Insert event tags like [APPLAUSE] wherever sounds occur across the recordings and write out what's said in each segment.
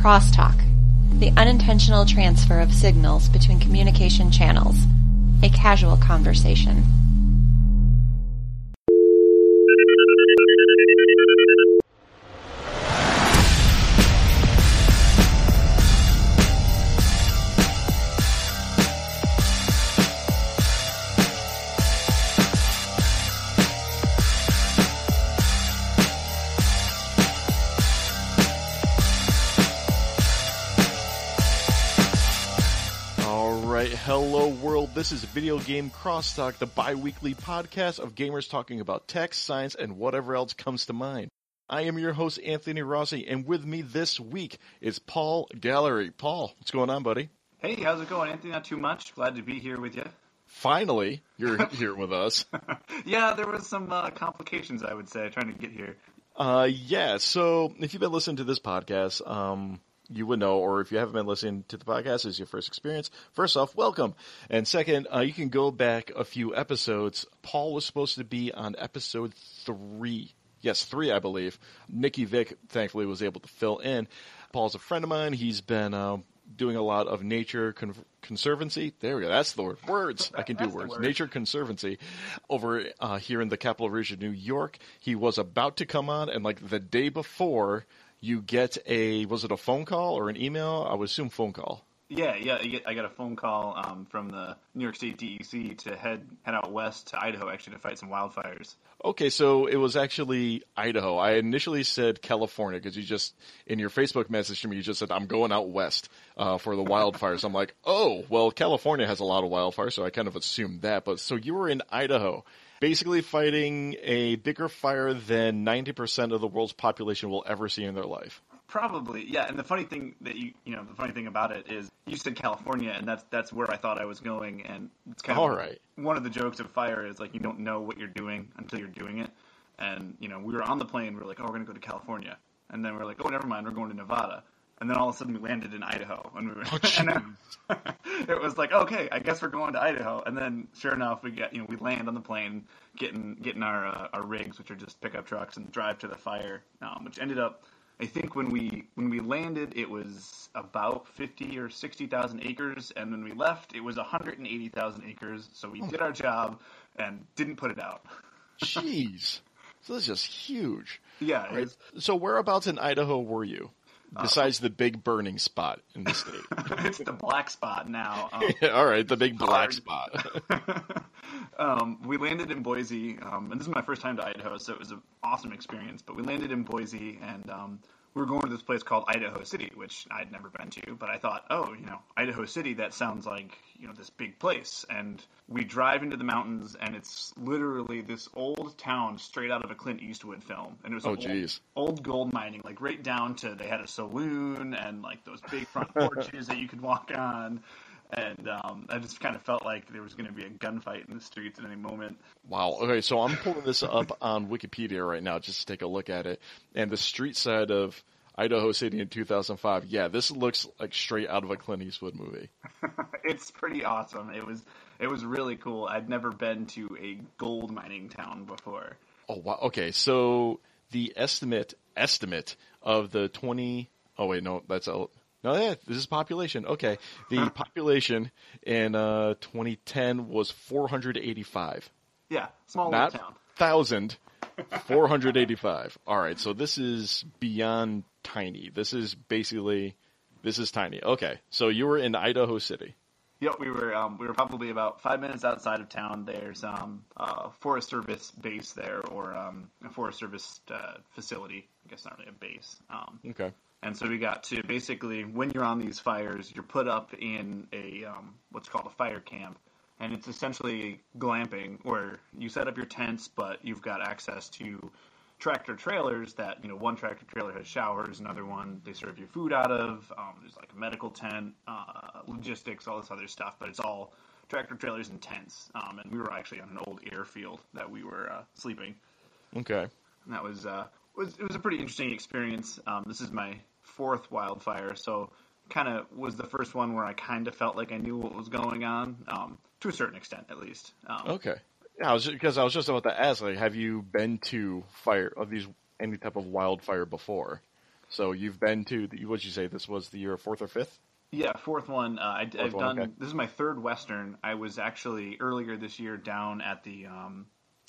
Crosstalk, the unintentional transfer of signals between communication channels, a casual conversation. This is Video Game Crosstalk, the bi-weekly podcast of gamers talking about tech, science, and whatever else comes to mind. I am your host, Anthony Rossi, and with me this week is Paul Gallery. Paul, what's going on, buddy? Hey, how's it going, Anthony? Not too much. Glad to be here with you. Finally, you're [LAUGHS] here with us. [LAUGHS] Yeah, there was some uh, complications, I would say, trying to get here. Uh, yeah, so if you've been listening to this podcast, um, you would know, or if you haven't been listening to the podcast, this is your first experience. First off, welcome. And second, uh, you can go back a few episodes. Paul was supposed to be on episode three. Yes, three, I believe. Nikki Vick, thankfully, was able to fill in. Paul's a friend of mine. He's been, uh, doing a lot of nature con- conservancy. There we go. That's the word. Words. I can do words. word. Nature conservancy over uh, here in the capital region, New York. He was about to come on, and like the day before, you get a was it a phone call or an email? I would assume phone call. Yeah, yeah. I got a phone call um, from the New York State DEC to head head out west to Idaho actually to fight some wildfires. Okay, so it was actually Idaho. I initially said California because you just in your Facebook message to me you just said I'm going out west uh, for the wildfires. I'm like, oh, well, California has a lot of wildfires, so I kind of assumed that. But so you were in Idaho, basically fighting a bigger fire than 90% of the world's population will ever see in their life. Probably, yeah. And the funny thing that you you know the funny thing about it is you said California, and that's that's where I thought I was going, and it's kind of All right. one of the jokes of fire is like you don't know what you're doing until you're doing it. And you know, we were on the plane. We are like, oh, we're gonna go to California, and then we are like, oh, never mind, we're going to Nevada. And then all of a sudden we landed in Idaho, and we were, [LAUGHS] and then [LAUGHS] it was like, okay, I guess we're going to Idaho. And then sure enough, we get you know we land on the plane, getting getting our uh, our rigs, which are just pickup trucks, and drive to the fire, um, which ended up. I think when we when we landed, it was about fifty or sixty thousand acres, and when we left, it was one hundred and eighty thousand acres. So we did our job and didn't put it out. Jeez. So this is just huge. Yeah, Right. So whereabouts in Idaho were you? Uh, Besides the big burning spot in the state. [LAUGHS] it's the black spot now. Um, [LAUGHS] All right, the big black Hard. spot. [LAUGHS] um, we landed in Boise, um, and this is my first time to Idaho, so it was an awesome experience. But we landed in Boise, and um, we were going to this place called Idaho City, which I'd never been to. But I thought, oh, you know, Idaho City, that sounds like you know this big place. And we drive into the mountains, and it's literally this old town straight out of a Clint Eastwood film. And it was Oh, old, geez. old gold mining, like right down to they had a saloon and like those big front [LAUGHS] porches that you could walk on. And um, I just kind of felt like there was going to be a gunfight in the streets at any moment. Wow. Okay, so I'm pulling this up [LAUGHS] on Wikipedia right now just to take a look at it. And the street side of Idaho City in 2005. Yeah, this looks like straight out of a Clint Eastwood movie. [LAUGHS] it's pretty awesome. It was it was really cool. I'd never been to a gold mining town before. Oh wow. Okay, so the estimate estimate of the 20 Oh wait, no, that's a no, yeah, this is population. Okay, the [LAUGHS] population in uh, 2010 was 485. Yeah, small Not little town. thousand. [LAUGHS] 485. All right, so this is beyond tiny. This is basically this is tiny. Okay, so you were in Idaho City. Yep, we were um, we were probably about five minutes outside of town. There's um, a Forest Service base there, or um, a Forest Service uh, facility. I guess not really a base. Um, Okay. And so we got to basically when you're on these fires, you're put up in a um, what's called a fire camp, and it's essentially glamping where you set up your tents, but you've got access to tractor trailers that you know one tractor trailer has showers, another one they serve you food out of. Um, there's like a medical tent, uh, logistics, all this other stuff, but it's all tractor trailers and tents. Um, and we were actually on an old airfield that we were uh, sleeping. Okay. And that was uh, was it was a pretty interesting experience. Um, this is my fourth wildfire, so kind of was the first one where I kind of felt like I knew what was going on, um, to a certain extent at least. Um, Okay. Yeah, I was because I was just about to ask, like, have you been to fire of these any type of wildfire before? So you've been to the, what you say this was the year fourth or fifth? Yeah, fourth one. Uh, I, have one, done. okay. This is my third Western. I was actually earlier this year down at the um,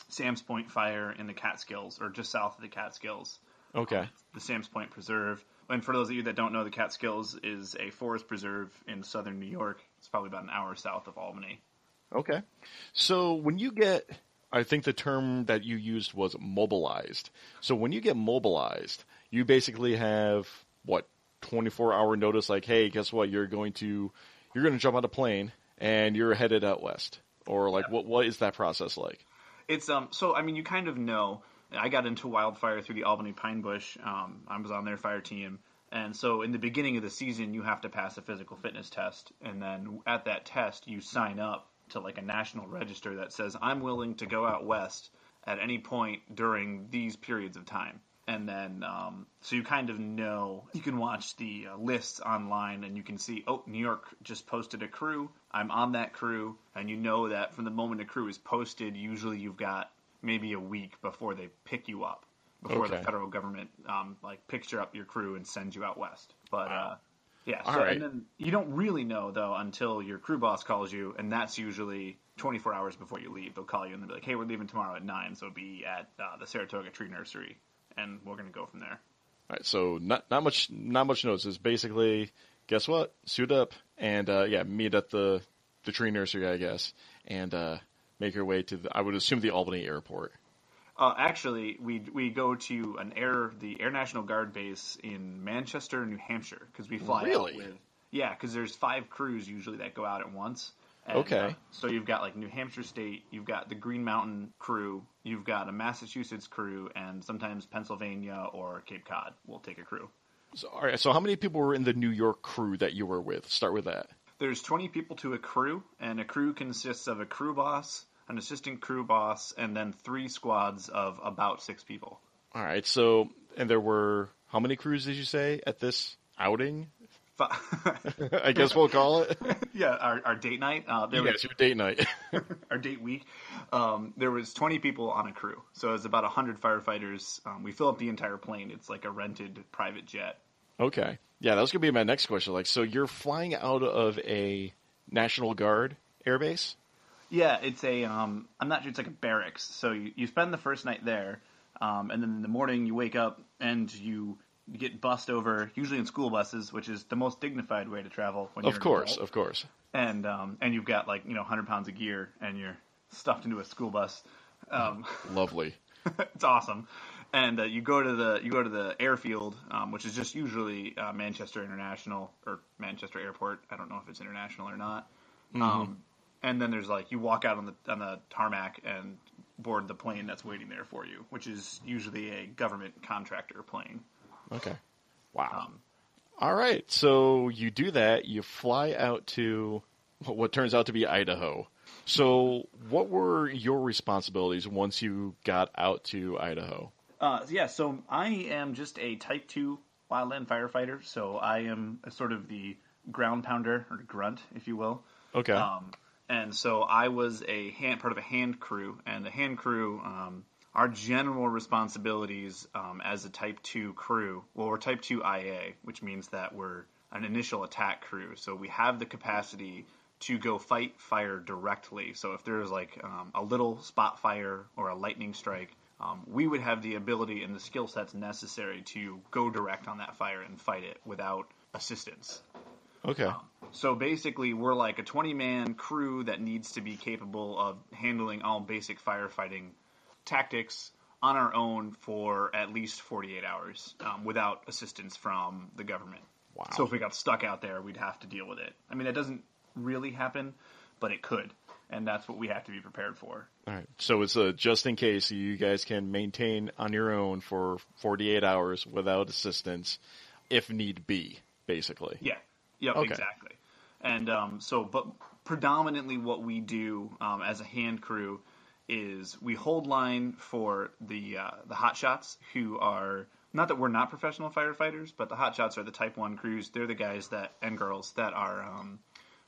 Sam's Point fire in the Catskills, or just south of the Catskills. Okay. the Sam's Point Preserve. And for those of you that don't know, the Catskills is a forest preserve in southern New York. It's probably about an hour south of Albany. Okay. So when you get, I think the term that you used was mobilized. So when you get mobilized, you basically have what 24 hour notice like, hey, guess what? You're going to, you're going to jump on a plane and you're headed out west. Or like, what, what is that process like? It's um so I mean you kind of know. I got into wildfire through the Albany Pine Bush. Um, I was on their fire team, and so in the beginning of the season you have to pass a physical fitness test, and then at that test you sign up to like a national register that says I'm willing to go out west at any point during these periods of time. And then, um, so you kind of know, you can watch the uh, lists online and you can see, oh, New York just posted a crew. I'm on that crew. And you know that from the moment a crew is posted, usually you've got maybe a week before they pick you up, before the federal government, um, like picks your up your crew and sends you out west. But, Wow. uh, yeah, All so, right. and then you don't really know though until your crew boss calls you, and that's usually 24 hours before you leave. They'll call you and they'll be like, "Hey, we're leaving tomorrow at nine, so be at uh, the Saratoga Tree Nursery, and we're gonna go from there." All right. So not, not much, not much notice. It's basically, guess what? Suit up and, uh, yeah, meet at the, the tree nursery, I guess, and, uh, make your way to the, I would assume the Albany airport. Uh, actually, we we go to an air the Air National Guard base in Manchester, New Hampshire, because we fly Really? out with yeah, because there's five crews usually that go out at once. And, Okay. uh, so you've got like New Hampshire State, you've got the Green Mountain crew, you've got a Massachusetts crew, and sometimes Pennsylvania or Cape Cod will take a crew. So, all right. So how many people were in the New York crew that you were with? Start with that. There's 20 people to a crew, and a crew consists of a crew boss, an assistant crew boss, and then three squads of about six people. All right. So, and there were how many crews did you say at this outing? [LAUGHS] [LAUGHS] I guess we'll call it. [LAUGHS] yeah, our, our date night, uh, there yes, was your date night. our date week. Um, there was 20 people on a crew, so it was about 100 firefighters. Um, we fill up the entire plane. It's like a rented private jet. okay. Yeah, that was gonna be my next question. Like, so you're flying out of a National Guard airbase? Yeah, it's a. Um, I'm not sure. It's like a barracks. So you, you spend the first night there, um, and then in the morning you wake up and you get bussed over, usually in school buses, which is the most dignified way to travel. When you're Of course, of course. and um, and you've got like you know 100 pounds of gear, and you're stuffed into a school bus. Um, [LAUGHS] Lovely. it's awesome. And uh, you go to the you go to the airfield, um, which is just usually uh, Manchester International or Manchester Airport. I don't know if it's international or not. Um, and then there's like you walk out on the on the tarmac and board the plane that's waiting there for you, which is usually a government contractor plane. Okay. Wow. Um, All right. So you do that. You fly out to what turns out to be Idaho. So, what were your responsibilities once you got out to Idaho? Uh, yeah, so I am just a Type Two wildland firefighter. So I am a sort of the ground pounder or grunt, if you will. Okay. Um, and so I was a hand, part of a hand crew, and the hand crew, um, our general responsibilities um, as a Type 2 crew, well, we're Type 2 IA, which means that we're an initial attack crew. So we have the capacity to go fight fire directly. So if there's like um, a little spot fire or a lightning strike, um, we would have the ability and the skill sets necessary to go direct on that fire and fight it without assistance. Okay. So basically, we're like a 20 man crew that needs to be capable of handling all basic firefighting tactics on our own for at least 48 hours um, without assistance from the government. Wow. So if we got stuck out there, we'd have to deal with it. I mean, that doesn't really happen, but it could. And that's what we have to be prepared for. All right. So it's a just in case you guys can maintain on your own for 48 hours without assistance if need be, basically. Yeah. Yep. Okay. Exactly. And um, so, but predominantly, what we do um, as a hand crew is we hold line for the uh, the hot shots who are not that we're not professional firefighters, but the hot shots are the Type One crews. They're the guys that and girls that are um,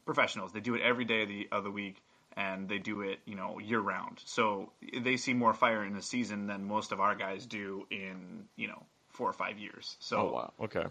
professionals. They do it every day of the of the week, and they do it you know year round. So they see more fire in a season than most of our guys do in you know four or five years. So Oh wow. Okay.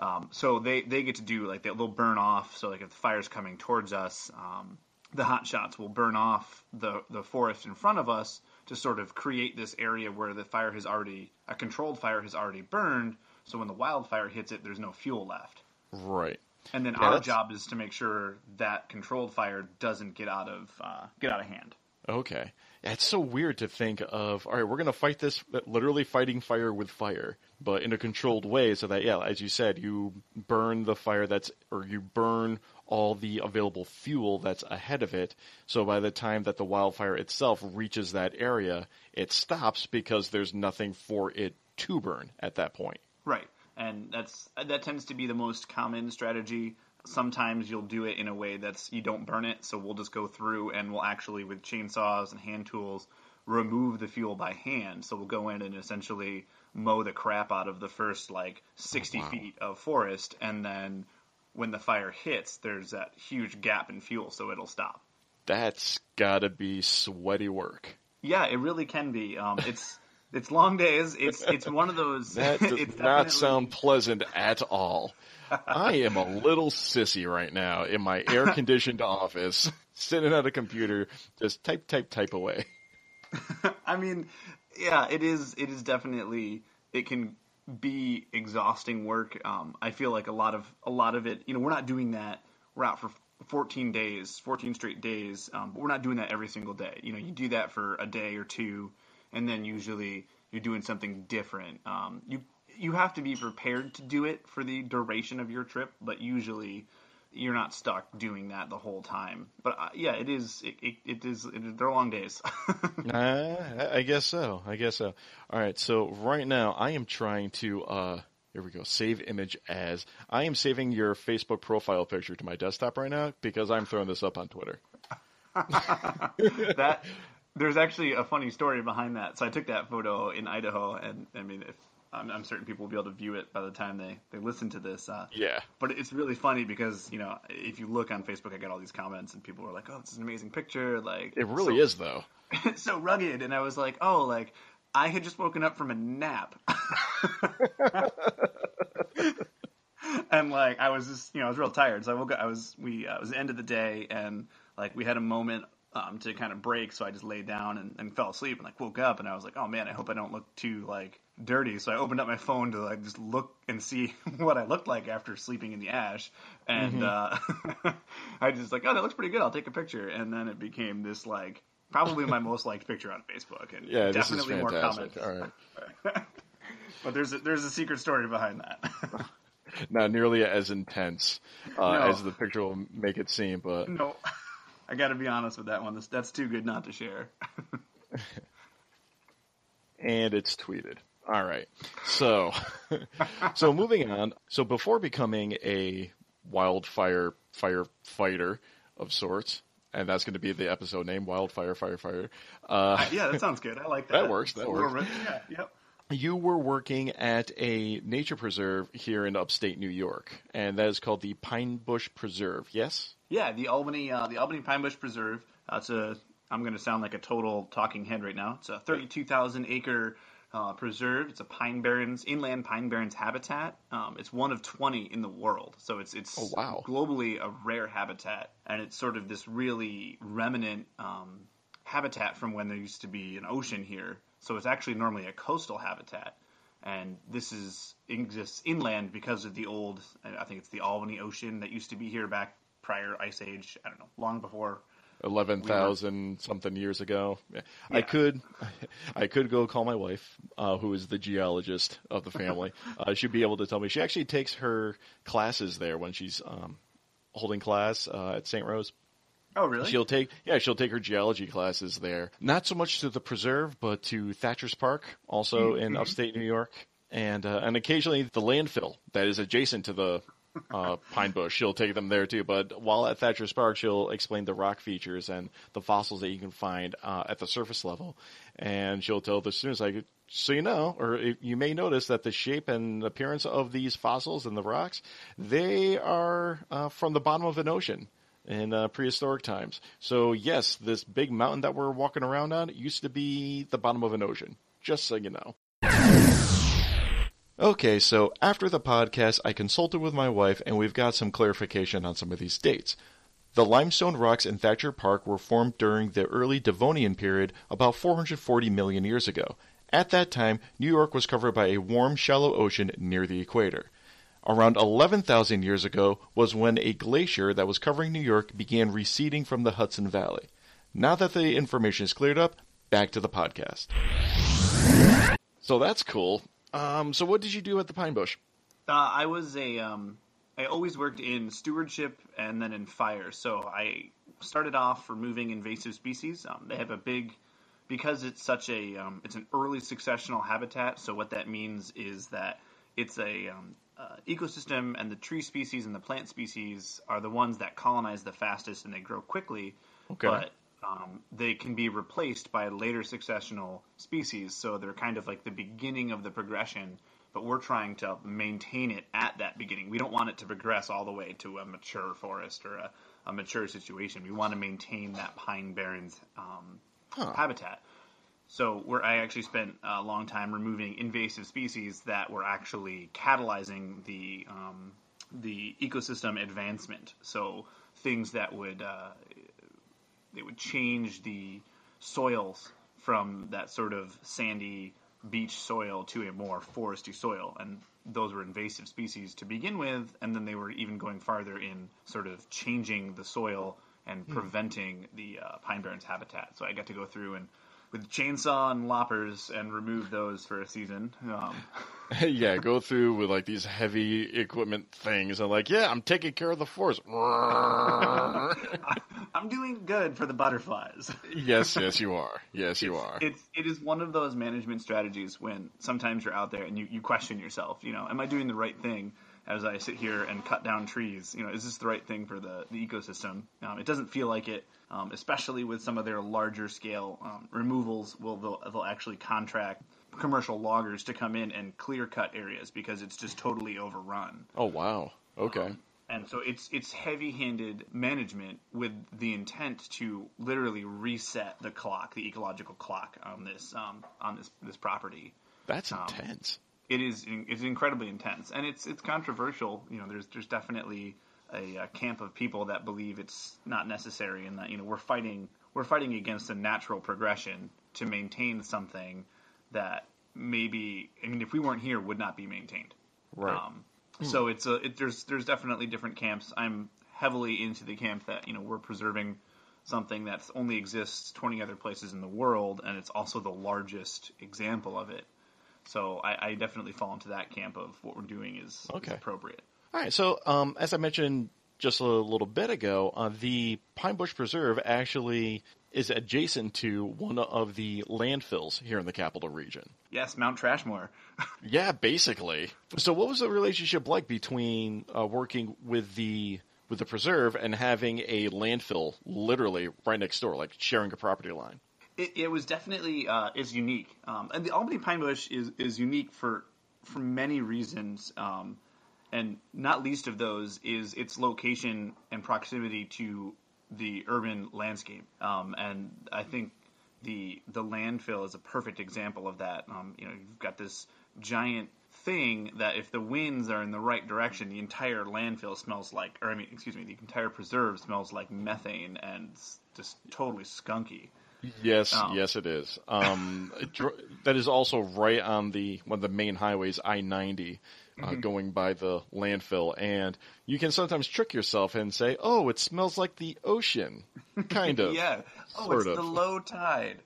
Um, so they, they get to do like they'll, burn off. So like if the fire's coming towards us, um, the hot shots will burn off the the forest in front of us to sort of create this area where the fire has already a controlled fire has already burned. So when the wildfire hits it, there's no fuel left. Right. And then Yeah, our that's- job is to make sure that controlled fire doesn't get out of uh, get out of hand. Okay. It's so weird to think of, all right, we're going to fight this, literally fighting fire with fire, but in a controlled way so that, yeah, as you said, you burn the fire that's, or you burn all the available fuel that's ahead of it. So by the time that the wildfire itself reaches that area, it stops because there's nothing for it to burn at that point. Right, and that's that tends to be the most common strategy. Sometimes you'll do it in a way that's you don't burn it, so we'll just go through and we'll actually with chainsaws and hand tools remove the fuel by hand. So we'll go in and essentially mow the crap out of the first like sixty wow. feet of forest, and then when the fire hits, there's that huge gap in fuel, so it'll stop. That's gotta be sweaty work. Yeah, it really can be. Um, it's [LAUGHS] it's long days. It's it's one of those. [LAUGHS] That [LAUGHS] does it's not sound pleasant at all. I am a little sissy right now in my air conditioned office, sitting at a computer, just type, type, type away. I mean, yeah, it is. It is definitely. It can be exhausting work. Um, I feel like a lot of a lot of it. You know, we're not doing that. We're out for 14 days, 14 straight days. Um, but we're not doing that every single day. You know, you do that for a day or two, and then usually you're doing something different. Um, you you have to be prepared to do it for the duration of your trip, but usually you're not stuck doing that the whole time. But uh, yeah, it is. It, it, it is. It, they're long days. [LAUGHS] Uh, I- I guess so. I guess so. All right. So right now I am trying to, uh, here we go. Save image as. I am saving your Facebook profile picture to my desktop right now because I'm throwing this up on Twitter. [LAUGHS] that there's actually a funny story behind that. So I took that photo in Idaho, and I mean, if I'm, I'm certain people will be able to view it by the time they they listen to this. Uh, Yeah. But it's really funny because you know if you look on Facebook, I get all these comments, and people are like, "Oh, this is an amazing picture!" Like It really so, is though. it's [LAUGHS] so rugged, and I was like, "Oh, like I had just woken up from a nap." [LAUGHS] and like I was just, you know, I was real tired, so I woke up. I was we uh, it was the end of the day, and like we had a moment um, to kind of break, so I just laid down and, and fell asleep, and like woke up, and I was like, oh man, I hope I don't look too like dirty. So I opened up my phone to like just look and see [LAUGHS] what I looked like after sleeping in the ash, and uh, [LAUGHS] I just like, oh, that looks pretty good. I'll take a picture, and then it became this like probably my most liked picture on Facebook, and Yeah, definitely more comments. All right. [LAUGHS] But there's a, there's a secret story behind that. Not nearly as intense uh, No. as the picture will make it seem, but No, I got to be honest with that one. This, that's too good not to share. [LAUGHS] and it's tweeted. All right. So, [LAUGHS] so moving on. So before becoming a wildfire firefighter of sorts, and that's going to be the episode name, Wildfire Firefighter. Uh, [LAUGHS] yeah, that sounds good. I like that. That works, that works. Yeah, yep. you were working at a nature preserve here in upstate New York, and that is called the Pine Bush Preserve. Yes. Yeah, the Albany uh, the Albany Pine Bush Preserve. Uh, it's a I'm going to sound like a total talking head right now. It's a 32,000 acre uh, preserve. It's a pine barrens inland pine barrens habitat. Um, it's one of 20 in the world, so it's it's Oh, wow. globally a rare habitat, and it's sort of this really remnant um, habitat from when there used to be an ocean here. So it's actually normally a coastal habitat. And this is exists inland because of the old, I think it's the Albany Ocean that used to be here back prior Ice Age. I don't know, long before. Eleven thousand something years ago. Yeah. I could, I could go call my wife, uh, who is the geologist of the family. [LAUGHS] uh, she'd be able to tell me. She actually takes her classes there when she's um, holding class uh, at St. Rose. Oh, really? She'll take, yeah, she'll take her geology classes there. Not so much to the preserve, but to Thacher's Park, also in upstate New York, and uh, and occasionally the landfill that is adjacent to the uh, Pine Bush. She'll take them there too. But while at Thacher's Park, she'll explain the rock features and the fossils that you can find uh, at the surface level, and she'll tell the students like. So you know, or you may notice that the shape and appearance of these fossils and the rocks, they are uh, from the bottom of an ocean in uh, prehistoric times. So yes, this big mountain that we're walking around on used to be the bottom of an ocean. Just so you know. Okay, so after the podcast, I consulted with my wife and we've got some clarification on some of these dates. The limestone rocks in Thacher Park were formed during the early Devonian period about 440 million years ago. At that time, New York was covered by a warm, shallow ocean near the equator. Around 11,000 years ago was when a glacier that was covering New York began receding from the Hudson Valley. Now that the information is cleared up, back to the podcast. So that's cool. Um, so what did you do at the Pine Bush? Uh, I was a. Um, I always worked in stewardship and then in fire. So I started off removing invasive species. Um, they have a big, because it's such a, um, it's an early successional habitat. So what that means is that it's a um, uh, ecosystem, and the tree species and the plant species are the ones that colonize the fastest and they grow quickly. Okay. But um, they can be replaced by later successional species. So they're kind of like the beginning of the progression, but we're trying to maintain it at that beginning. We don't want it to progress all the way to a mature forest or a, a mature situation. We want to maintain that pine barrens um, Huh. habitat. So where I actually spent a long time removing invasive species that were actually catalyzing the um, the ecosystem advancement. So things that would uh, they would change the soils from that sort of sandy beach soil to a more foresty soil. And those were invasive species to begin with and then they were even going farther in sort of changing the soil and preventing the uh, pine barrens habitat. So i got to go through and with chainsaw and loppers and remove those for a season um, [LAUGHS] yeah, go through with like these heavy equipment things and like, yeah, I'm taking care of the forest. [LAUGHS] i'm doing good for the butterflies [LAUGHS] yes, yes, you are. Yes, you are. it's it is one of those management strategies when sometimes you're out there and you, you question yourself you know am i doing the right thing as i sit here and cut down trees you know is this the right thing for the, the ecosystem um, it doesn't feel like it um, especially with some of their larger scale um, removals will they'll, they'll actually contract commercial loggers to come in and clear cut areas because it's just totally overrun Oh wow. Okay. Um, and so it's it's heavy-handed management with the intent to literally reset the clock, the ecological clock on this um, on this this property. That's um, intense. It is it's incredibly intense, and it's it's controversial. You know, there's there's definitely a, a camp of people that believe it's not necessary, and that you know we're fighting we're fighting against a natural progression to maintain something that maybe I mean if we weren't here would not be maintained. Right. Um, so it's a it, there's there's definitely different camps. I'm heavily into the camp that you know we're preserving something that only exists 20 other places in the world, and it's also the largest example of it. So I, I definitely fall into that camp of what we're doing is, is appropriate. All right. So, um, as I mentioned just a little bit ago, uh, the Pine Bush Preserve actually is adjacent to one of the landfills here in the capital region. Yes, Mount Trashmore. [LAUGHS] Yeah, basically. So, what was the relationship like between uh, working with the with the preserve and having a landfill literally right next door, like sharing a property line? It, it was definitely uh, is unique, um, and the Albany Pine Bush is is unique for for many reasons, um, and not least of those is its location and proximity to the urban landscape. Um, and I think the the landfill is a perfect example of that. Um, you know, you've got this giant thing that if the winds are in the right direction, the entire landfill smells like, or I mean, excuse me, the entire preserve smells like methane and just totally skunky. Yes, Oh. yes, it is. Um, [LAUGHS] that is also right on the one of the main highways, I ninety, uh, Mm-hmm. going by the landfill, and you can sometimes trick yourself and say, "Oh, it smells like the ocean," kind [LAUGHS] of. Yeah. Oh, it's of. the [LAUGHS] low tide.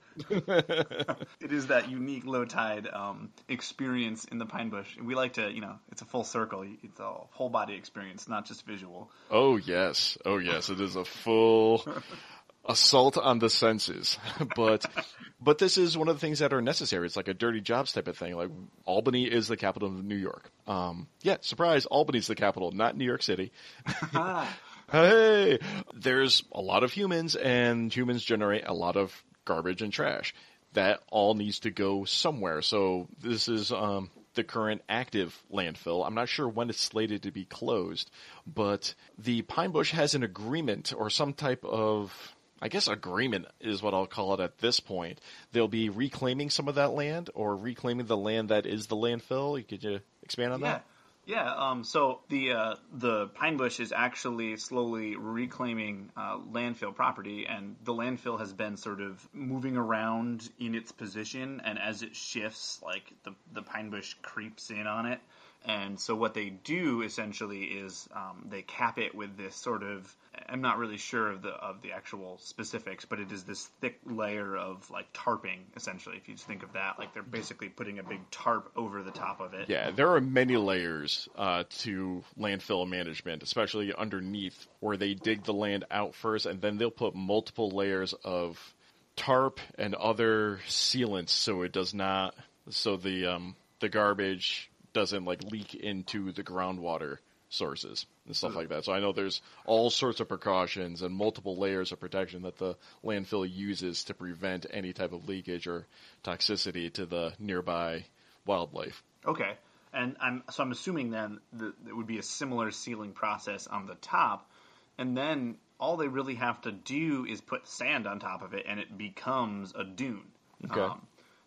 it is that unique low tide um, experience in the pine bush. We like to, you know, it's a full circle. It's a whole body experience, not just visual. Oh yes, oh yes, it is a full assault on the senses. [LAUGHS] but but this is one of the things that are necessary. It's like a dirty jobs type of thing. Like Albany is the capital of New York. Um, yeah, surprise, Albany's the capital, not New York City. [LAUGHS] Ah, [LAUGHS] Hey, there's a lot of humans, and humans generate a lot of garbage and trash. That all needs to go somewhere. So this is um, the current active landfill. I'm not sure when it's slated to be closed, but the Pine Bush has an agreement or some type of I guess agreement is what I'll call it at this point. They'll be reclaiming some of that land or reclaiming the land that is the landfill. Could you expand on Yeah, that? yeah. Um, so the uh, the pine bush is actually slowly reclaiming uh, landfill property, and the landfill has been sort of moving around in its position, and as it shifts, like the the pine bush creeps in on it. And so what they do essentially is um, they cap it with this sort of I'm not really sure of the of the actual specifics, but it is this thick layer of like tarping essentially. If you just think of that, like they're basically putting a big tarp over the top of it. Yeah, there are many layers uh, to landfill management, especially underneath where they dig the land out first, and then they'll put multiple layers of tarp and other sealants so it does not, so the um, the garbage doesn't like leak into the groundwater sources and stuff like that. So I know there's all sorts of precautions and multiple layers of protection that the landfill uses to prevent any type of leakage or toxicity to the nearby wildlife. Okay, and I'm so I'm assuming then that it would be a similar sealing process on the top, and then all they really have to do is put sand on top of it, and it becomes a dune. Okay.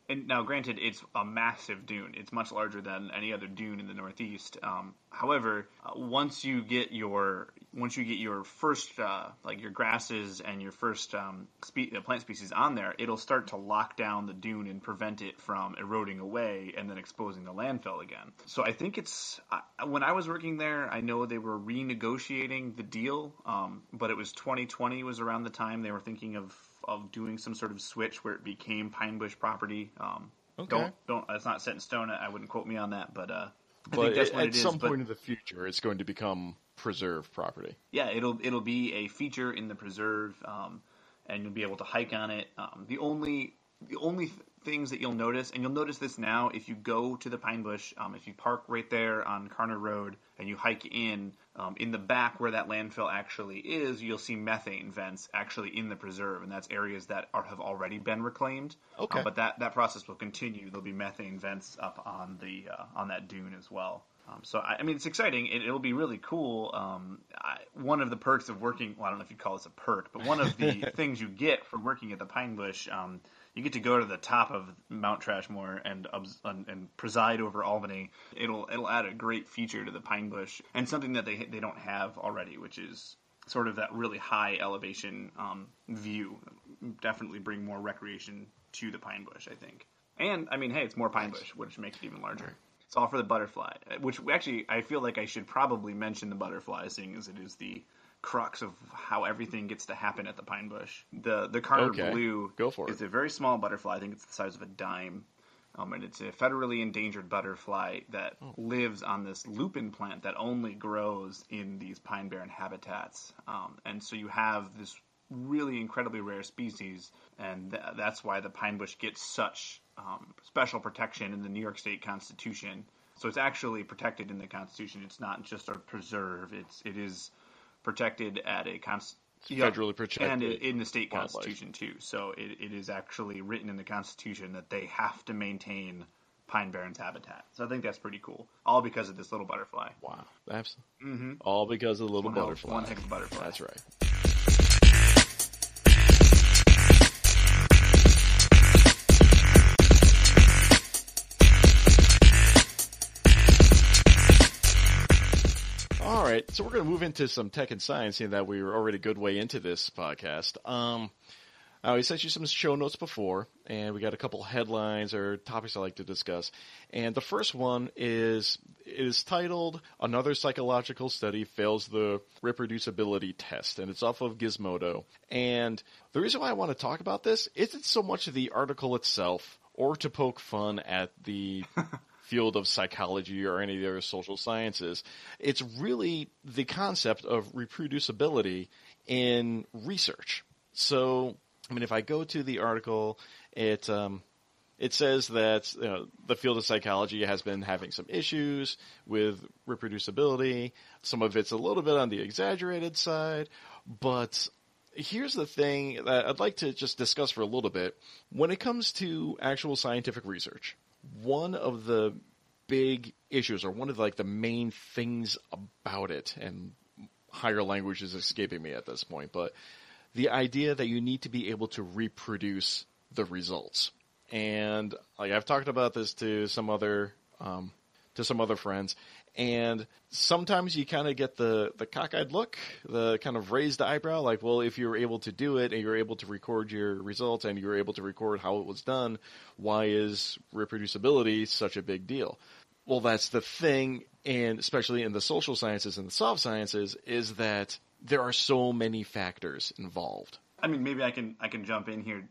and now, granted, it's a massive dune. It's much larger than any other dune in the Northeast. Um, however, uh, once you get your once you get your first uh, like your grasses and your first um, spe- uh, plant species on there, it'll start to lock down the dune and prevent it from eroding away and then exposing the landfill again. So I think it's I when I was working there, I know they were renegotiating the deal, um, but it was 2020 was around the time they were thinking of of doing some sort of switch where it became Pine Bush property. Um, Okay. Don't don't. It's not set in stone. I wouldn't quote me on that, but uh, But at, at is. some but- point in the future, it's going to become preserve property. yeah, it'll it'll be a feature in the preserve, um, and you'll be able to hike on it. Um, the only the only things that you'll notice, and you'll notice this now if you go to the Pine Bush, um, if you park right there on Karner Road and you hike in, um, in the back where that landfill actually is, you'll see methane vents actually in the preserve, and that's areas that are, have already been reclaimed. Okay. Um, but that, that process will continue. There'll be methane vents up on the uh, on that dune as well. Um, so I, I mean, it's exciting. It, it'll be really cool. Um, I, one of the perks of working, well, I don't know if you'd call this a perk, but one of the [LAUGHS] things you get from working at the Pine Bush, um, you get to go to the top of Mount Trashmore and, and preside over Albany. It'll it'll add a great feature to the Pine Bush and something that they they don't have already, which is sort of that really high elevation um, view. Definitely bring more recreation to the Pine Bush, I think. And I mean, hey, it's more Pine Bush, which makes it even larger. It's all for the butterfly, which actually I feel like I should probably mention the butterfly, seeing as it is the crux of how everything gets to happen at the Pine Bush. The the Karner Okay. Blue Go for is a very small butterfly. I think it's the size of a dime. Um, and it's a federally endangered butterfly that Oh. lives on this lupin plant that only grows in these pine barren habitats. Um, and so you have this really incredibly rare species, and th- that's why the pine bush gets such um, special protection in the New York State Constitution. So it's actually protected in the Constitution. It's not just a preserve. It's it is protected at a const- federally protected and in the state wildlife. constitution too. So it, it is actually written in the Constitution that they have to maintain pine barrens habitat. So I think that's pretty cool. All because of this little butterfly. Wow. That's mm-hmm. all because of the little One hell- butterfly. one heck of a butterfly. That's right. All right, so we're going to move into some tech and science, seeing that we were already a good way into this podcast. Um, uh, we sent you some show notes before, and we got a couple headlines or topics I like to discuss. And the first one is is titled "Another Psychological Study Fails the Reproducibility Test," and it's off of Gizmodo. And the reason why I want to talk about this isn't so much the article itself or to poke fun at the [LAUGHS] field of psychology or any of the other social sciences. It's really the concept of reproducibility in research. So, I mean, if I go to the article, it um, it says that you know, the field of psychology has been having some issues with reproducibility. Some of it's a little bit on the exaggerated side, but here's the thing that I'd like to just discuss for a little bit. When it comes to actual scientific research, one of the big issues, or one of like the main things about it, and higher language is escaping me at this point, but the idea that you need to be able to reproduce the results. And like I've talked about this to some other um, to some other friends, and sometimes you kind of get the the cockeyed look, the kind of raised eyebrow, like, well, if you're able to do it and you're able to record your results and you're able to record how it was done, why is reproducibility such a big deal? Well, that's the thing, and especially in the social sciences and the soft sciences, is that there are so many factors involved. I mean, maybe I can I can jump in here.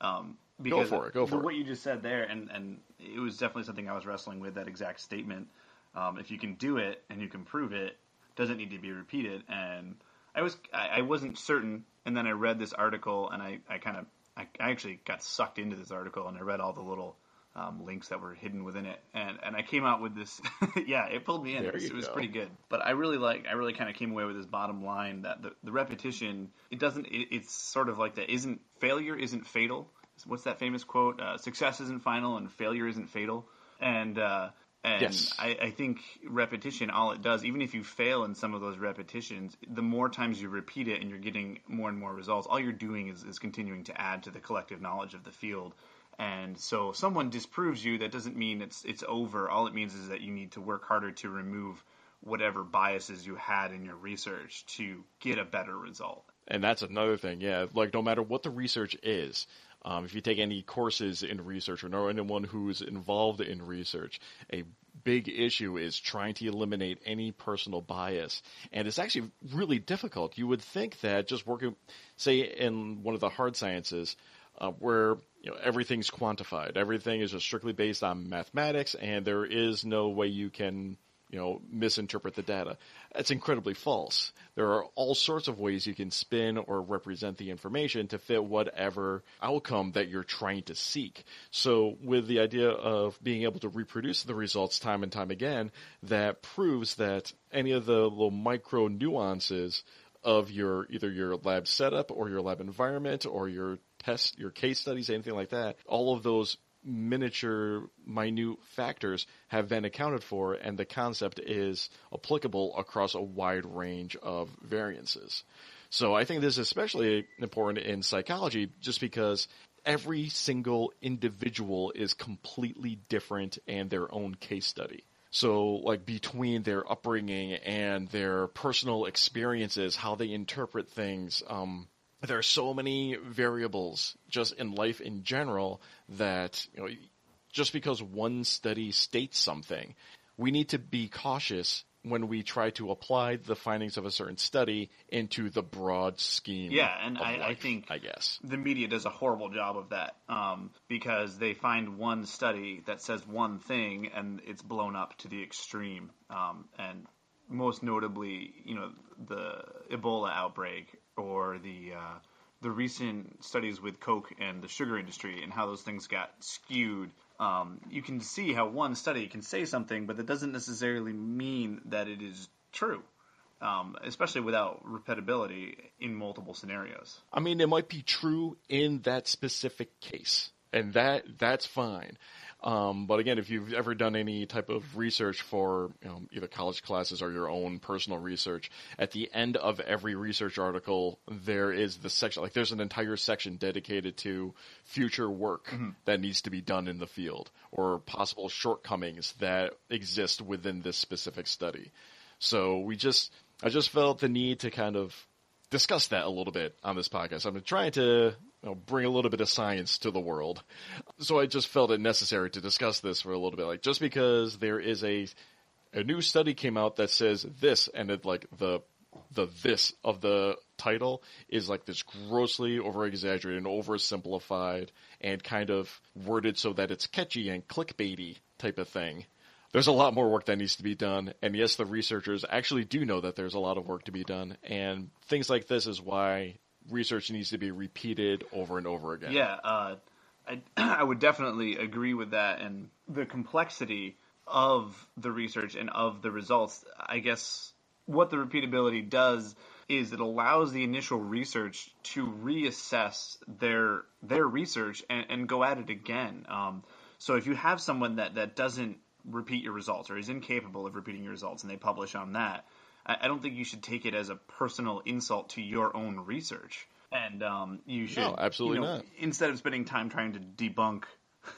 Um, because for it, go for the- it. What you just said there, and and it was definitely something I was wrestling with. That exact statement. Um, if you can do it and you can prove it, doesn't need to be repeated. And I was I, I wasn't certain, and then I read this article, and I I kind of I, I actually got sucked into this article, and I read all the little. Um, links that were hidden within it, and and I came out with this. [LAUGHS] yeah, it pulled me in. There It was, it was pretty good. But I really like. I really kind of came away with this bottom line that the, the repetition. It doesn't. It, it's sort of like that. Isn't failure isn't fatal. What's that famous quote? Uh, Success isn't final, and failure isn't fatal. And uh, and Yes. I, I think repetition, all it does, even if you fail in some of those repetitions, the more times you repeat it and you're getting more and more results, all you're doing is, is continuing to add to the collective knowledge of the field. And so, if someone disproves you, that doesn't mean it's it's over. All it means is that you need to work harder to remove whatever biases you had in your research to get a better result. And that's another thing, yeah. Like no matter what the research is, um, if you take any courses in research or know anyone who's involved in research, a big issue is trying to eliminate any personal bias. And it's actually really difficult. You would think that just working, say, in one of the hard sciences, uh, where you know everything's quantified, everything is just strictly based on mathematics, and there is no way you can you know, misinterpret the data. That's incredibly false. There are all sorts of ways you can spin or represent the information to fit whatever outcome that you're trying to seek. So with the idea of being able to reproduce the results time and time again, that proves that any of the little micro nuances of your either your lab setup or your lab environment or your test, your case studies, anything like that, all of those miniature, minute factors have been accounted for, and the concept is applicable across a wide range of variances. So I think this is especially important in psychology just because every single individual is completely different and their own case study. So, like, between their upbringing and their personal experiences, how they interpret things, um, there are so many variables just in life in general that, you know, just because one study states something, we need to be cautious when we try to apply the findings of a certain study into the broad scheme. Yeah, and I- I think- I guess. the media does a horrible job of that um, because they find one study that says one thing and it's blown up to the extreme. Um, and most notably, you know, the Ebola outbreak or the uh, the recent studies with Coke and the sugar industry and how those things got skewed. Um, you can see how one study can say something, but that doesn't necessarily mean that it is true. Um, especially without repetibility in multiple scenarios. I mean, it might be true in that specific case, and that that's fine. Um, but again, if you've ever done any type of research for you know, either college classes or your own personal research, at the end of every research article, there is the section like there's an entire section dedicated to future work that needs to be done in the field or possible shortcomings that exist within this specific study. So we just, I just felt the need to kind of discuss that a little bit on this podcast. I'm trying to you know, bring a little bit of science to the world, so I just felt it necessary to discuss this for a little bit. Like just because there is a a new study came out that says this, and it like the the this of the title is like this grossly over exaggerated and oversimplified and kind of worded so that it's catchy and clickbaity type of thing. There's a lot more work that needs to be done, and yes, the researchers actually do know that there's a lot of work to be done, and things like this is why research needs to be repeated over and over again. Yeah, uh, I, [CLEARS THROAT] I would definitely agree with that. And the complexity of the research and of the results, I guess what the repeatability does is it allows the initial research to reassess their their research and, and go at it again. Um, so if you have someone that, that doesn't repeat your results or is incapable of repeating your results and they publish on that, I, I don't think you should take it as a personal insult to your own research. and um, you should No, absolutely you know, not. Instead of spending time trying to debunk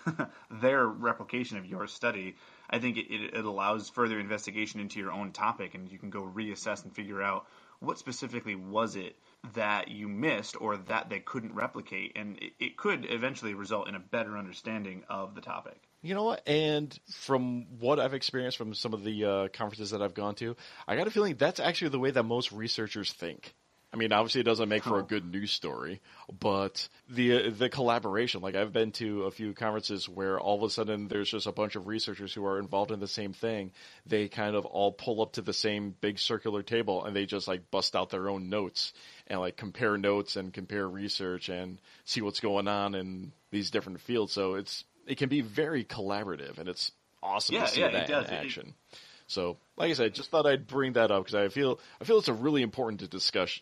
[LAUGHS] their replication of your study, I think it, it, it allows further investigation into your own topic, and you can go reassess and figure out what specifically was it that you missed or that they couldn't replicate, and it, it could eventually result in a better understanding of the topic. You know what? And from what I've experienced from some of the uh, conferences that I've gone to, I got a feeling that's actually the way that most researchers think. I mean, obviously, it doesn't make for a good news story, but the uh, the collaboration. Like, I've been to a few conferences where all of a sudden there's just a bunch of researchers who are involved in the same thing. They kind of all pull up to the same big circular table and they just like bust out their own notes and like compare notes and compare research and see what's going on in these different fields. So it's it can be very collaborative and it's awesome Yeah, to see yeah, it that does. in It- action. So, like I said, I just thought I'd bring that up because I feel I feel it's a really important to discuss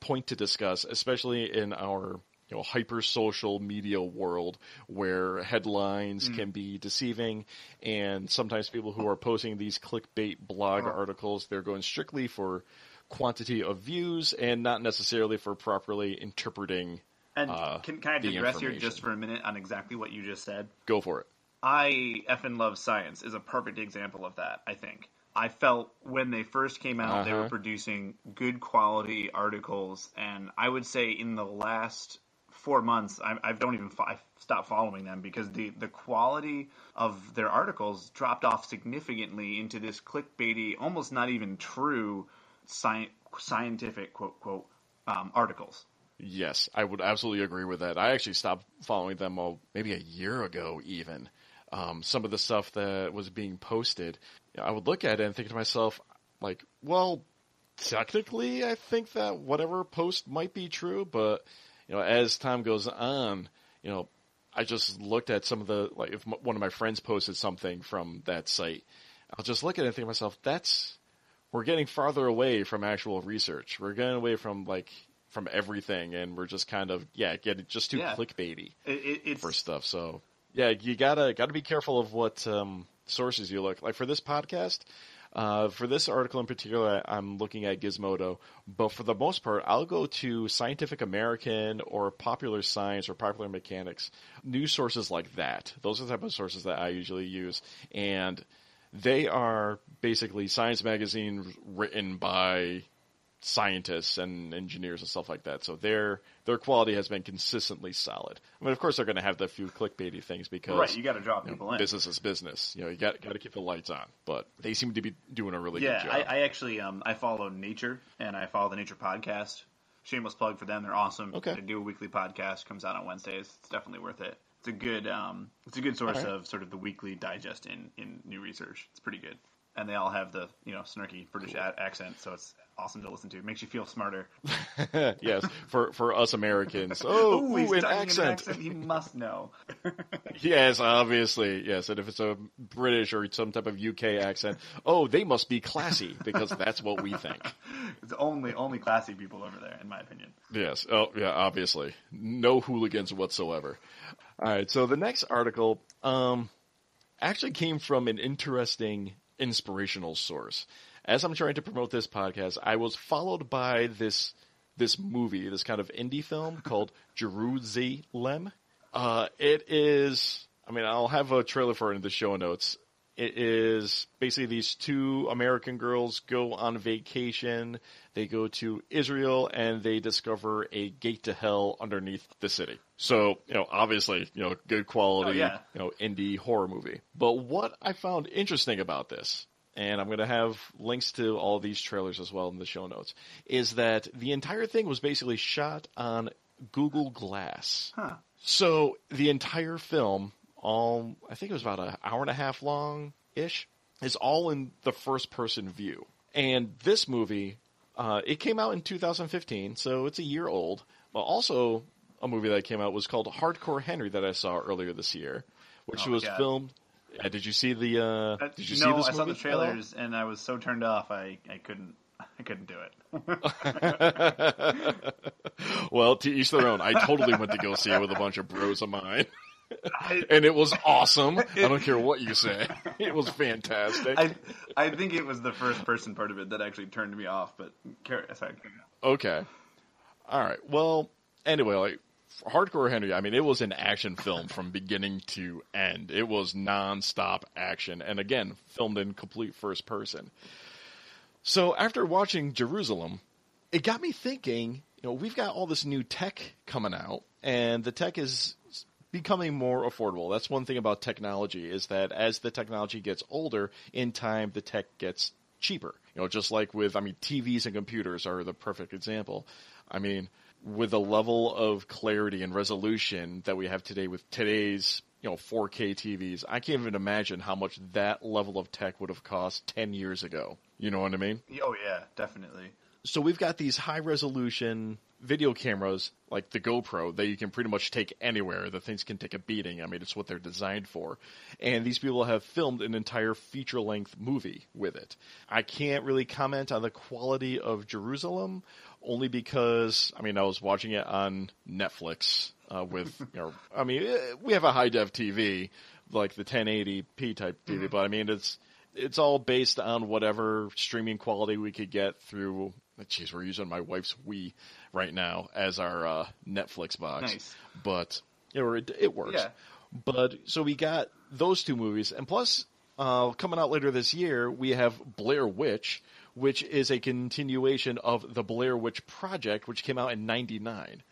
point to discuss, especially in our you know hyper social media world where headlines Mm. can be deceiving, and sometimes people who are posting these clickbait blog Uh-huh. articles they're going strictly for quantity of views and not necessarily for properly interpreting. And uh, can, can I digress here just for a minute on exactly what you just said? Go for it. I effing love science is a perfect example of that. I think I felt when they first came out, they were Uh-huh. producing good quality articles, and I would say in the last four months, I, I don't even I stopped following them because the the quality of their articles dropped off significantly into this clickbaity, almost not even true sci- scientific quote quote um, articles. Yes, I would absolutely agree with that. I actually stopped following them oh, maybe a year ago, even. Um, some of the stuff that was being posted, I would look at it and think to myself, like, well, technically, I think that whatever post might be true, but you know, as time goes on, you know, I just looked at some of the like if one of my friends posted something from that site, I'll just look at it and think to myself, that's we're getting farther away from actual research. We're getting away from like from everything, and we're just kind of yeah, getting just too Yeah. clickbaity It, it, for stuff. So yeah, you gotta gotta be careful of what um, sources you look like for this podcast. Uh, for this article in particular, I'm looking at Gizmodo, but for the most part, I'll go to Scientific American or Popular Science or Popular Mechanics, news sources like that. Those are the type of sources that I usually use, and they are basically science magazines written by scientists and engineers and stuff like that. So their their quality has been consistently solid. I mean, of course, they're going to have the few clickbaity things because right. You got to draw you know, people in. business is business. You know, you got got to keep the lights on. But they seem to be doing a really yeah, good job. I, I actually um, I follow Nature and I follow the Nature podcast. Shameless plug for them; they're awesome. Okay. They do a weekly podcast, comes out on Wednesdays. It's definitely worth it. It's a good um, it's a good source Alright. of sort of the weekly digest in in new research. It's pretty good, and they all have the you know snarky British a- accent, so it's awesome to listen to. It makes you feel smarter. [LAUGHS] yes, for for us Americans. [LAUGHS] Oh, Ooh, ooh, an accent. an accent. He must know. [LAUGHS] Yes, obviously. Yes, and if it's a British or some type of UK accent, oh, they must be classy because that's what we think. It's only only classy people over there, in my opinion. Yes. Oh, yeah. Obviously, no hooligans whatsoever. All right. So the next article, um, actually came from an interesting inspirational source. As I'm trying to promote this podcast, I was followed by this this movie, this kind of indie film called [LAUGHS] Jerusalem. Uh, it is. I mean, I'll have a trailer for it in the show notes. It is basically these two American girls go on vacation. They go to Israel and they discover a gate to hell underneath the city. So, you know, obviously, you know, good quality, Oh, yeah. you know, indie horror movie. But what I found interesting about this, and I'm going to have links to all these trailers as well in the show notes, is that the entire thing was basically shot on Google Glass. Huh. So the entire film, all I think it was about an hour and a half long ish, is all in the first person view. And this movie, uh, it came out in 2015, so it's a year old. But also, a movie that came out was called Hardcore Henry that I saw earlier this year, which Oh was God. filmed. Uh, did you see the? Uh, Uh, did you no, see this I saw the trailers and I was so turned off. I, I couldn't I couldn't do it. [LAUGHS] well, to each their own. I totally went to go see it with a bunch of bros of mine. I, [LAUGHS] and it was awesome. I don't care what you say. [LAUGHS] It was fantastic. I I think it was the first person part of it that actually turned me off. But sorry. Okay. All right. Well, anyway, like Hardcore Henry, I mean, it was an action film from beginning to end. It was non-stop action, and again, filmed in complete first person. So after watching Jerusalem, it got me thinking. You know, we've got all this new tech coming out, and the tech is becoming more affordable. That's one thing about technology is that as the technology gets older, in time the tech gets cheaper. You know, just like with I mean TVs and computers are the perfect example. I mean, with the level of clarity and resolution that we have today with today's you know 4K TVs, I can't even imagine how much that level of tech would have cost 10 years ago. You know what I mean? Oh yeah, definitely. So we've got these high resolution video cameras like the GoPro that you can pretty much take anywhere. The things can take a beating. I mean, it's what they're designed for. And these people have filmed an entire feature length movie with it. I can't really comment on the quality of Jerusalem only because, I mean, I was watching it on Netflix uh, with, [LAUGHS] you know, I mean, eh, we have a high def TV, like the 1080p type TV, but I mean, it's, it's all based on whatever streaming quality we could get through. Jeez, we're using my wife's Wii right now as our uh, Netflix box, Nice. but it, it works. Yeah. But so we got those two movies, and plus, uh, coming out later this year, we have Blair Witch, which is a continuation of the Blair Witch Project, which came out in '99.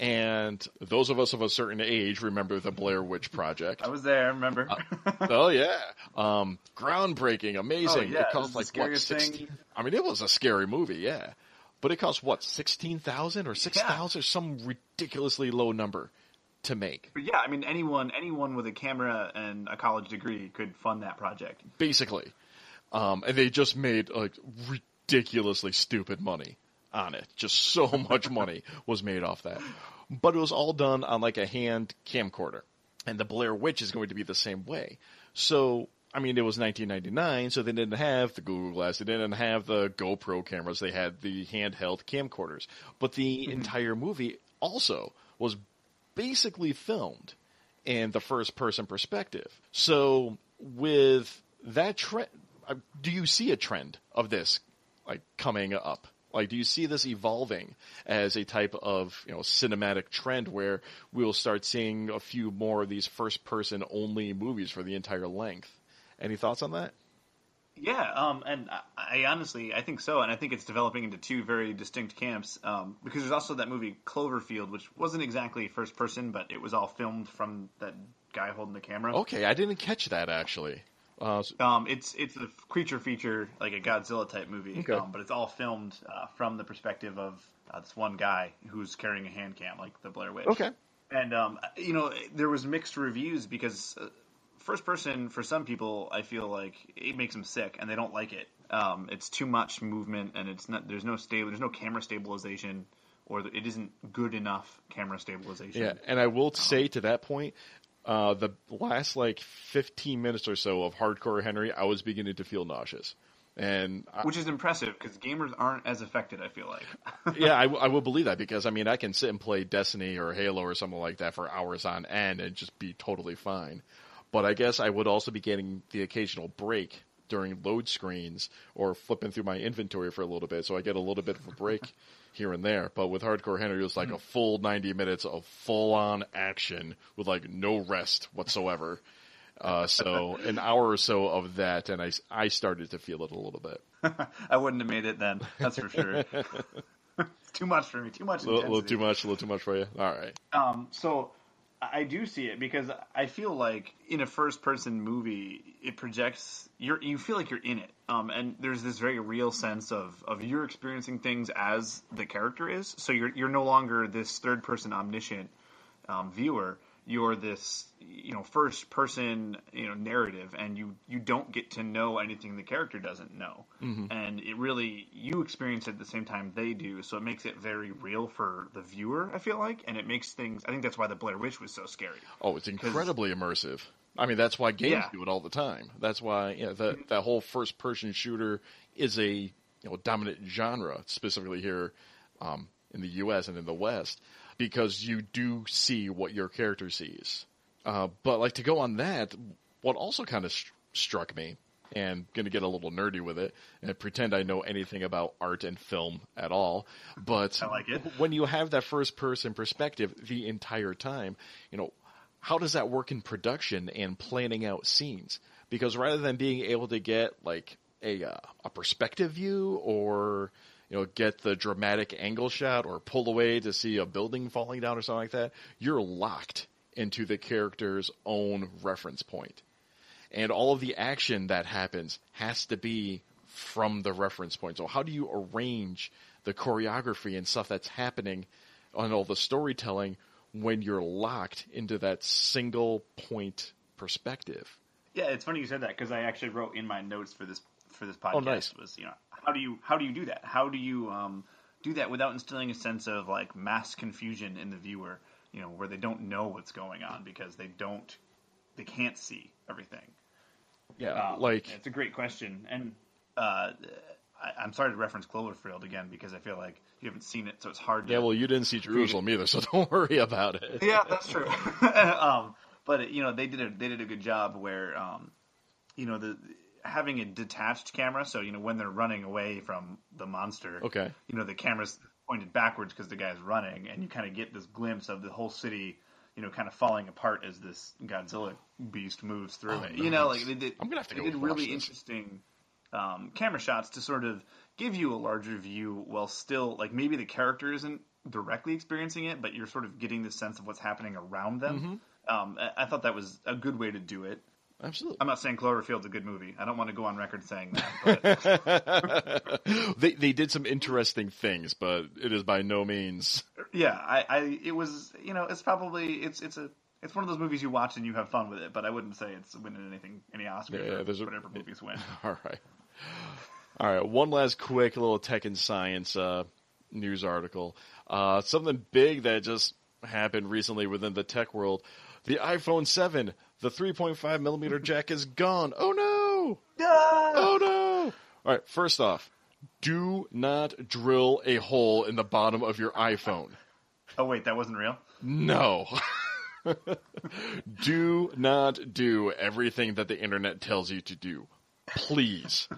And those of us of a certain age remember the Blair Witch Project. I was there. I Remember? [LAUGHS] Oh yeah, um, groundbreaking, amazing. Oh, yeah, it cost like what sixteen? I mean, it was a scary movie, yeah. But it cost what sixteen thousand or six thousand, or some ridiculously low number to make. but yeah, I mean, anyone anyone with a camera and a college degree could fund that project. basically. Um, and they just made like ridiculously stupid money on it. Just so [LAUGHS] much money was made off that. But it was all done on like a hand camcorder. And the Blair Witch is going to be the same way. So, I mean, it was 1999, so they didn't have the Google Glass, they didn't have the GoPro cameras, they had the handheld camcorders. But the entire movie also was basically filmed in the first person perspective. So with that trend, do you see a trend of this like coming up? Like, do you see this evolving as a type of you know cinematic trend where we'll start seeing a few more of these first person only movies for the entire length? Any thoughts on that? Yeah, um, and I, I honestly I think so, and I think it's developing into two very distinct camps. Um, because there's also that movie Cloverfield, which wasn't exactly first person, but it was all filmed from that guy holding the camera. Okay, I didn't catch that actually. Uh, Um, it's it's a creature feature, like a Godzilla type movie, Okay. um, but it's all filmed uh, from the perspective of uh, this one guy who's carrying a hand cam, like the Blair Witch. okay, And um, you know, there was mixed reviews because uh, first person for some people, I feel like it makes them sick and they don't like it. Um, it's too much movement and it's not. There's no stable. There's no camera stabilization, or it isn't good enough camera stabilization. Yeah, and I will say to that point, uh, the last like 15 minutes or so of Hardcore Henry, I was beginning to feel nauseous. And I, Which is impressive because gamers aren't as affected. I feel like. [LAUGHS] yeah, I, [LAUGHS] I will believe that because I mean I can sit and play Destiny or Halo or something like that for hours on end and just be totally fine. But I guess I would also be getting the occasional break during load screens or flipping through my inventory for a little bit, so I get a little bit of a break [LAUGHS] here and there. But with Hardcore Henry, it was like a full 90 minutes of full on action with like no rest whatsoever. Uh, so an hour or so of that, and I, I started to feel it a little bit. [LAUGHS] I wouldn't have made it then. That's for sure. [LAUGHS] too much for me. Too much. A little, little too much, a little too much for you. All right. Um, so I do see it because I feel like in a first-person movie, it projects you're you feel like you're in it, um, and there's this very real sense of of you're experiencing things as the character is. So you're you're no longer this third-person omniscient um, viewer. You're this you know first-person you know narrative, and you you don't get to know anything the character doesn't know, and it really you experience it at the same time they do. So it makes it very real for the viewer. I feel like, and it makes things. I think that's why the Blair Witch was so scary. Oh, it's incredibly immersive. I mean, that's why games Yeah. do it all the time. That's why you know, that that whole first person shooter is a you know dominant genre, specifically here um, in the U.S. and in the West, because you do see what your character sees. Uh, but like to go on that, what also kind of st- struck me and going to get a little nerdy with it and pretend I know anything about art and film at all. But I like it. when you have that first person perspective the entire time, you know, how does that work in production and planning out scenes? Because rather than being able to get like a uh, a perspective view or you know get the dramatic angle shot or pull away to see a building falling down or something like that, you're locked into the character's own reference point. And all of the action that happens has to be from the reference point. So how do you arrange the choreography and stuff that's happening on all the storytelling when you're locked into that single point perspective? Yeah, it's funny you said that because I actually wrote in my notes for this for this podcast Oh, nice. was you know how do you how do you do that? How do you um, do that without instilling a sense of like mass confusion in the viewer? You know, where they don't know what's going on because they don't they can't see everything. Yeah, Um, like it's a great question, and uh, I, I'm sorry to reference Cloverfield again because I feel like you haven't seen it, so it's hard. To, yeah. Well, you didn't see Jerusalem either, so [LAUGHS] don't worry about it. yeah, that's true. [LAUGHS] um, but you know, they did a they did a good job where um, you know the having a detached camera. So you know when they're running away from the monster, Okay. you know the camera's pointed backwards because the guy's running, and you kind of get this glimpse of the whole city. You know, kind of falling apart as this Godzilla beast moves through Oh, it. You know, like they did. I'm gonna have to go did really this. interesting um, camera shots to sort of give you a larger view while still like maybe the character isn't directly experiencing it, but you're sort of getting the sense of what's happening around them. Mm-hmm. Um, I, I thought that was a good way to do it. Absolutely. I'm not saying Cloverfield's a good movie. I don't want to go on record saying that. [LAUGHS] But [LAUGHS] they they did some interesting things, but it is by no means. yeah, I, I it was you know it's probably it's it's a it's one of those movies you watch and you have fun with it, but I wouldn't say it's winning anything any Oscar Yeah, or there's a- whatever movies win. [LAUGHS] All right. All right. One last quick little tech and science uh, news article. Uh, something big that just happened recently within the tech world. The iPhone 7, the 3.5 millimeter [LAUGHS] jack is gone. Oh no! Oh no! All right. First off, do not drill a hole in the bottom of your iPhone. Oh wait, that wasn't real. No. [LAUGHS] [LAUGHS] do not do everything that the internet tells you to do. Please.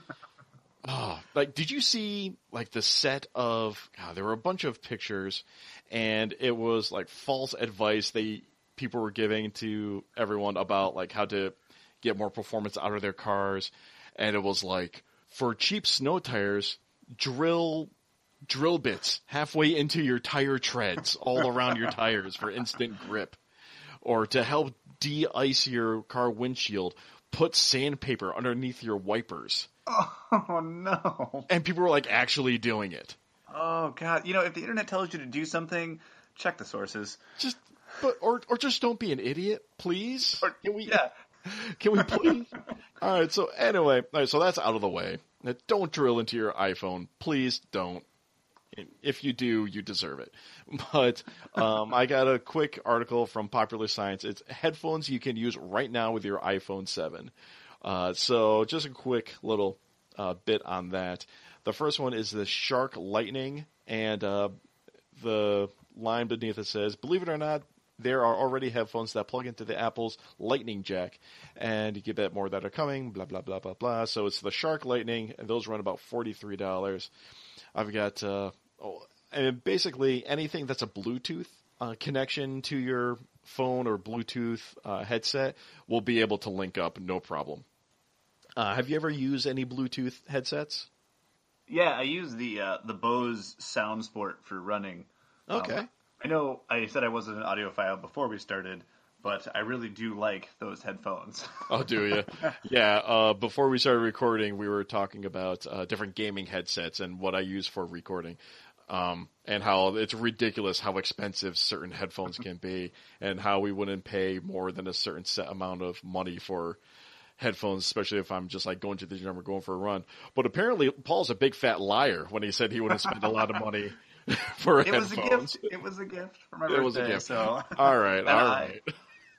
Oh, like, did you see like the set of? God, there were a bunch of pictures, and it was like false advice they people were giving to everyone about like how to get more performance out of their cars, and it was like for cheap snow tires, drill drill bits halfway into your tire treads all around your tires for instant grip. Or to help de-ice your car windshield, put sandpaper underneath your wipers. Oh no. And people were like actually doing it. Oh god. You know, if the internet tells you to do something, check the sources. Just but or or just don't be an idiot, please. Or, Can we yeah. [LAUGHS] Can we please? all right. So anyway, all right. So that's out of the way. Now, don't drill into your iPhone, please. Don't. If you do, you deserve it. [LAUGHS] But um, I got a quick article from Popular Science. It's headphones you can use right now with your iPhone 7. Uh, so just a quick little uh, bit on that. The first one is the Shark Lightning, and uh, the line beneath it says, "Believe it or not, there are already headphones that plug into the Apple's Lightning jack, and you get more that are coming." Blah blah blah blah blah. So it's the Shark Lightning, and those run about forty three dollars. I've got uh, and basically anything that's a Bluetooth uh, connection to your phone or Bluetooth uh, headset will be able to link up, no problem. Uh, have you ever used any Bluetooth headsets? Yeah, I use the uh, the Bose Sound Sport for running. Okay. Um, I know I said I wasn't an audiophile before we started, but I really do like those headphones. Oh, do you? [LAUGHS] yeah. Uh, before we started recording, we were talking about uh, different gaming headsets and what I use for recording, um, and how it's ridiculous how expensive certain headphones can be, and how we wouldn't pay more than a certain set amount of money for headphones, especially if I'm just like going to the gym or going for a run. But apparently, Paul's a big fat liar when he said he wouldn't spend a lot of money [LAUGHS] for it was a gift. It was a gift for my It birthday. was a gift. So, All right, [LAUGHS] all right.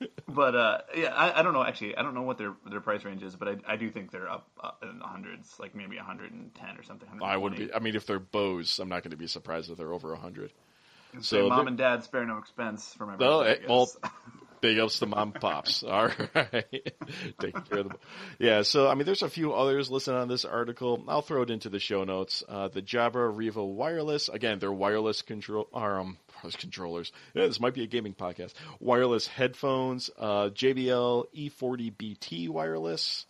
[LAUGHS] but uh, yeah, I, I don't know. Actually, I don't know what their their price range is, but I, I do think they're up, up in the hundreds, like maybe 110 or something. I would 120. be. I mean, if they're Bose, I'm not going to be surprised if they're over a hundred. So so mom and dad spare no expense for my birthday. Well, eh, [LAUGHS] well. Big ups to mom pops. [LAUGHS] All right. Taking care of them. Yeah, so, I mean, there's a few others listed on this article. I'll throw it into the show notes. Uh, the Jabra Revo Wireless, again, they're wireless control, or, um, wireless controllers. Yeah, this might be a gaming podcast. Wireless headphones, uh, JBL E40 BT wireless,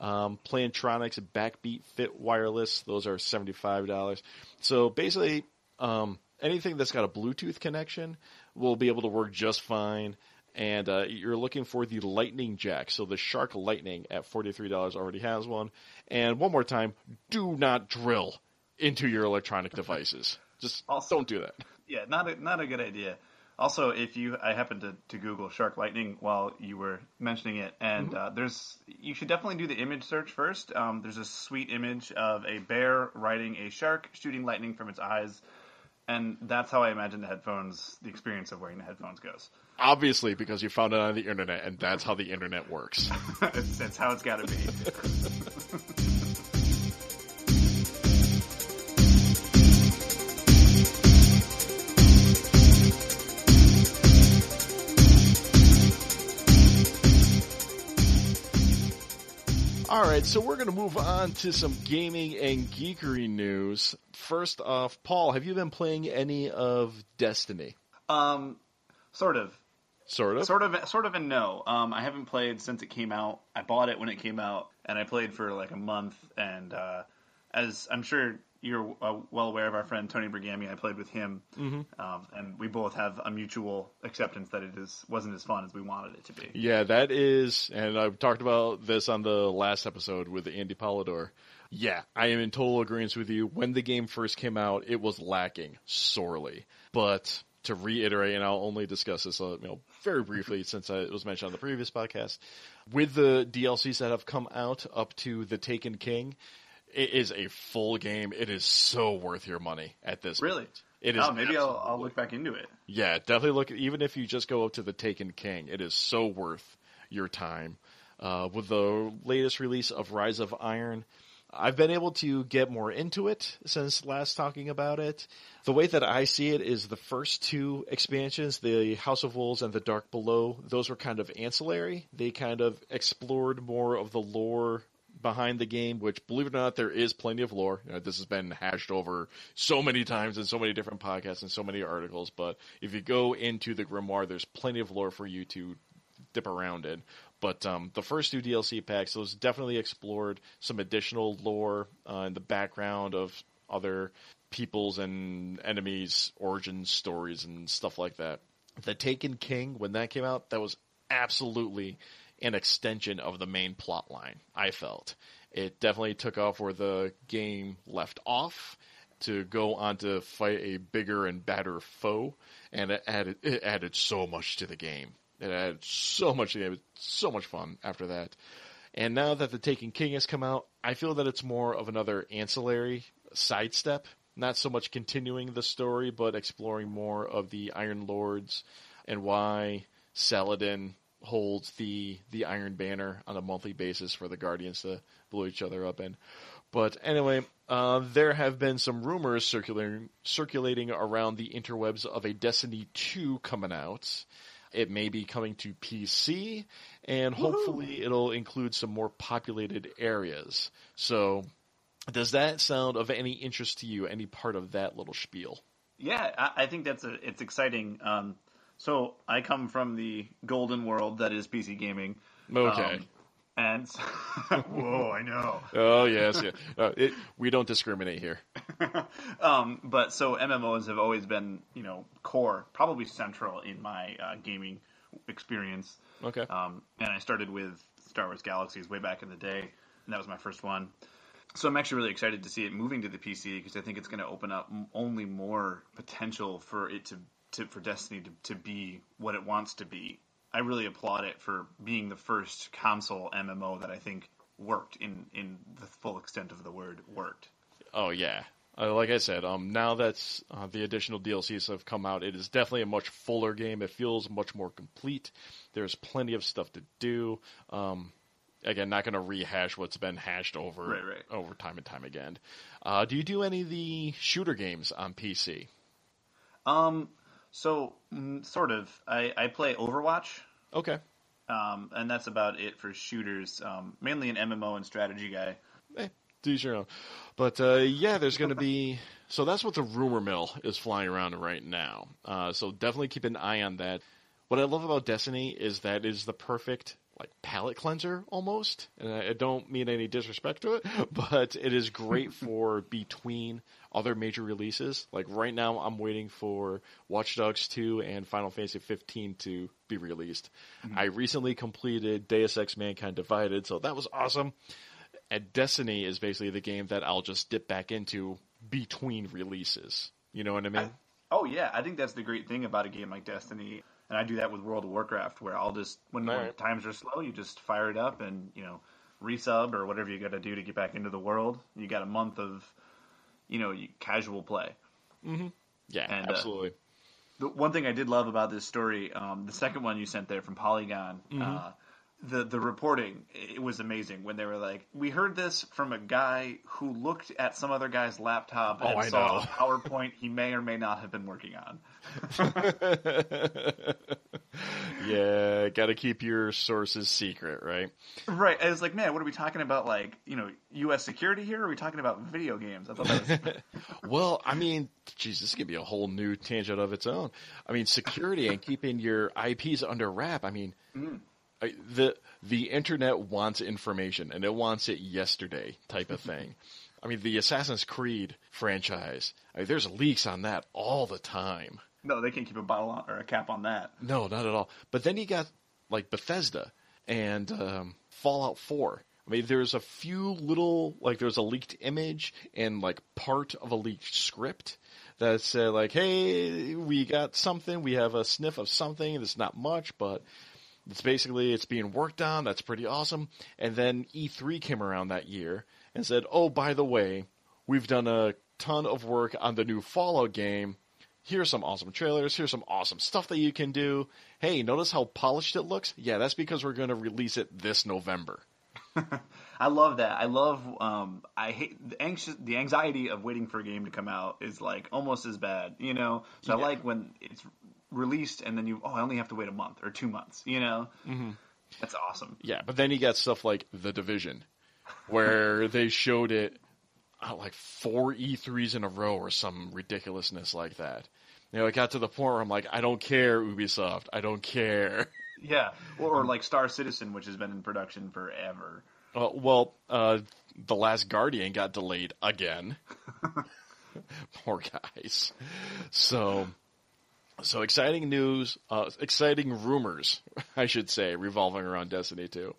um, Plantronics Backbeat Fit wireless. Those are $75. So basically, um, anything that's got a Bluetooth connection will be able to work just fine and uh, you're looking for the Lightning Jack. So the Shark Lightning at $43 already has one. And one more time, do not drill into your electronic devices. Just Also- don't do that. Yeah, not a not a good idea. Also, if you, I happened to, to Google Shark Lightning while you were mentioning it, and uh, there's you should definitely do the image search first. Um, there's a sweet image of a bear riding a shark, shooting lightning from its eyes, and that's how I imagine the headphones, the experience of wearing the headphones goes. Obviously, because you found it on the internet, and that's how the internet works. [LAUGHS] it's how it's got to be. [LAUGHS] right, so we're going to move on to some gaming and geekery news. First off, Paul, have you been playing any of Destiny? Um, sort of. Sort of. Sort of, sort of, and no. Um, I haven't played since it came out. I bought it when it came out, and I played for like a month. And uh, as I'm sure you're uh, well aware of our friend Tony Bergami, I played with him, mm-hmm. um, and we both have a mutual acceptance that it is wasn't as fun as we wanted it to be. Yeah, that is, and I've talked about this on the last episode with Andy Polidor. Yeah, I am in total agreement with you. When the game first came out, it was lacking sorely. But to reiterate, and I'll only discuss this, uh, you know, very briefly since I, it was mentioned on the previous podcast, with the DLCs that have come out up to the Taken King, it is a full game. It is so worth your money at this. Really? point. It is. Oh, maybe I'll, I'll look back into it. yeah, definitely look. Even if you just go up to the Taken King, it is so worth your time. Uh, with the latest release of Rise of Iron, I've been able to get more into it since last talking about it. The way that I see it is the first two expansions, the House of Wolves and the Dark Below, those were kind of ancillary. They kind of explored more of the lore behind the game, which believe it or not, there is plenty of lore. You know, this has been hashed over so many times in so many different podcasts and so many articles. But if you go into the Grimoire, there's plenty of lore for you to dip around in. But um, the first two DLC packs, those definitely explored some additional lore uh, in the background of other peoples and enemies' origin stories and stuff like that. The Taken King, when that came out, that was absolutely an extension of the main plot line, I felt. It definitely took off where the game left off to go on to fight a bigger and badder foe, and it added, it added so much to the game. It added so much to the game. It was so much fun after that. And now that the Taken King has come out, I feel that it's more of another ancillary sidestep. Not so much continuing the story, but exploring more of the Iron Lords and why Saladin holds the the Iron Banner on a monthly basis for the Guardians to blow each other up in. But anyway, uh, there have been some rumors circulating circulating around the interwebs of a Destiny 2 coming out. It may be coming to PC, and hopefully it'll include some more populated areas. So, does that sound of any interest to you? Any part of that little spiel? Yeah, I, I think that's a, it's exciting. Um, so I come from the golden world that is PC gaming. Okay. Um, and [LAUGHS] whoa, I know. oh yes, yeah. Uh, it, we don't discriminate here. [LAUGHS] Um, but so MMOs have always been, you know, core, probably central in my uh, gaming experience. Okay. Um, and I started with Star Wars Galaxies way back in the day, and that was my first one. So I'm actually really excited to see it moving to the PC because I think it's going to open up only more potential for it to, to for Destiny to, to be what it wants to be. I really applaud it for being the first console MMO that I think worked in in the full extent of the word worked. Oh yeah. Uh, like I said, um, now that uh, the additional DLCs have come out, it is definitely a much fuller game. It feels much more complete. There's plenty of stuff to do. Um, again, not going to rehash what's been hashed over Right, right. over time and time again. Uh, do you do any of the shooter games on PC? Um, so mm, sort of. I, I play Overwatch Okay. Um, and that's about it for shooters. Um, mainly an MMO and strategy guy. Eh, do your own. But uh, yeah, there's going to be. So that's what the rumor mill is flying around right now. Uh, so definitely keep an eye on that. What I love about Destiny is that it is the perfect like palate cleanser almost. And I don't mean any disrespect to it, [LAUGHS] but it is great [LAUGHS] for between other major releases. Like right now, I'm waiting for Watch Dogs 2 and Final Fantasy 15 to be released. Mm-hmm. I recently completed Deus Ex Mankind Divided, so that was awesome. And Destiny is basically the game that I'll just dip back into between releases. You know what I mean? I, oh yeah, I think that's the great thing about a game like Destiny and I do that with World of Warcraft, where I'll just when, right. times are slow, you just fire it up and you know resub or whatever you got to do to get back into the world. You got a month of you know casual play. Mm-hmm. Yeah, and, uh, absolutely. Uh, the one thing I did love about this story, um, the second one you sent there from Polygon, mm-hmm. uh, the the reporting it was amazing when they were like, we heard this from a guy who looked at some other guy's laptop and oh, saw know. a [LAUGHS] PowerPoint he may or may not have been working on. [LAUGHS] yeah, got to keep your sources secret, right? Right. And it's like, man, what are we talking about? Like, you know, U.S. security here? Are we talking about video games? I thought that was. [LAUGHS] well, I mean, geez, this could be a whole new tangent of its own. I mean, security and keeping your IPs under wrap. I mean. Mm the the internet wants information and it wants it yesterday type of thing. [LAUGHS] I mean, the Assassin's Creed franchise. I mean, there's leaks on that all the time. No, they can't keep a bottle on, or a cap on that. No, not at all. But then you got like Bethesda and um, Fallout 4. I mean, there's a few little like there's a leaked image and like part of a leaked script that said like, "Hey, we got something. We have a sniff of something. It's not much, but it's basically it's being worked on. That's pretty awesome. And then E3 came around that year and said, "Oh, by the way, we've done a ton of work on the new Fallout game. Here's some awesome trailers. Here's some awesome stuff that you can do. Hey, notice how polished it looks? Yeah, that's because we're going to release it this November." [LAUGHS] I love that. I love. Um, I hate the anxious, the anxiety of waiting for a game to come out is like almost as bad, you know. So yeah. I like when it's released and then you oh I only have to wait a month or two months. You know, mm-hmm. that's awesome. Yeah, but then you got stuff like the Division, where [LAUGHS] they showed it uh, like four E3s in a row or some ridiculousness like that. You know, it got to the point where I'm like, I don't care, Ubisoft. I don't care. Yeah, or, or like Star Citizen, which has been in production forever. Uh, well, uh, the Last Guardian got delayed again. [LAUGHS] [LAUGHS] Poor guys. So so exciting news, uh, exciting rumors, [LAUGHS] I should say, revolving around Destiny 2.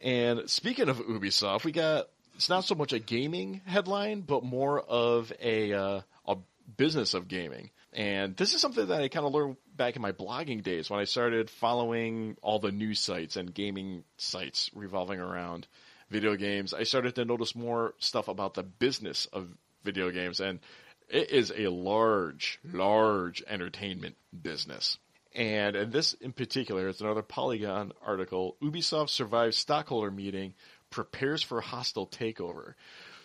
And speaking of Ubisoft, we got it's not so much a gaming headline, but more of a uh, a business of gaming. And this is something that I kind of learned back in my blogging days when I started following all the news sites and gaming sites revolving around video games. I started to notice more stuff about the business of video games and it is a large, large entertainment business. And, and this in particular is another Polygon article. Ubisoft survives stockholder meeting, prepares for hostile takeover.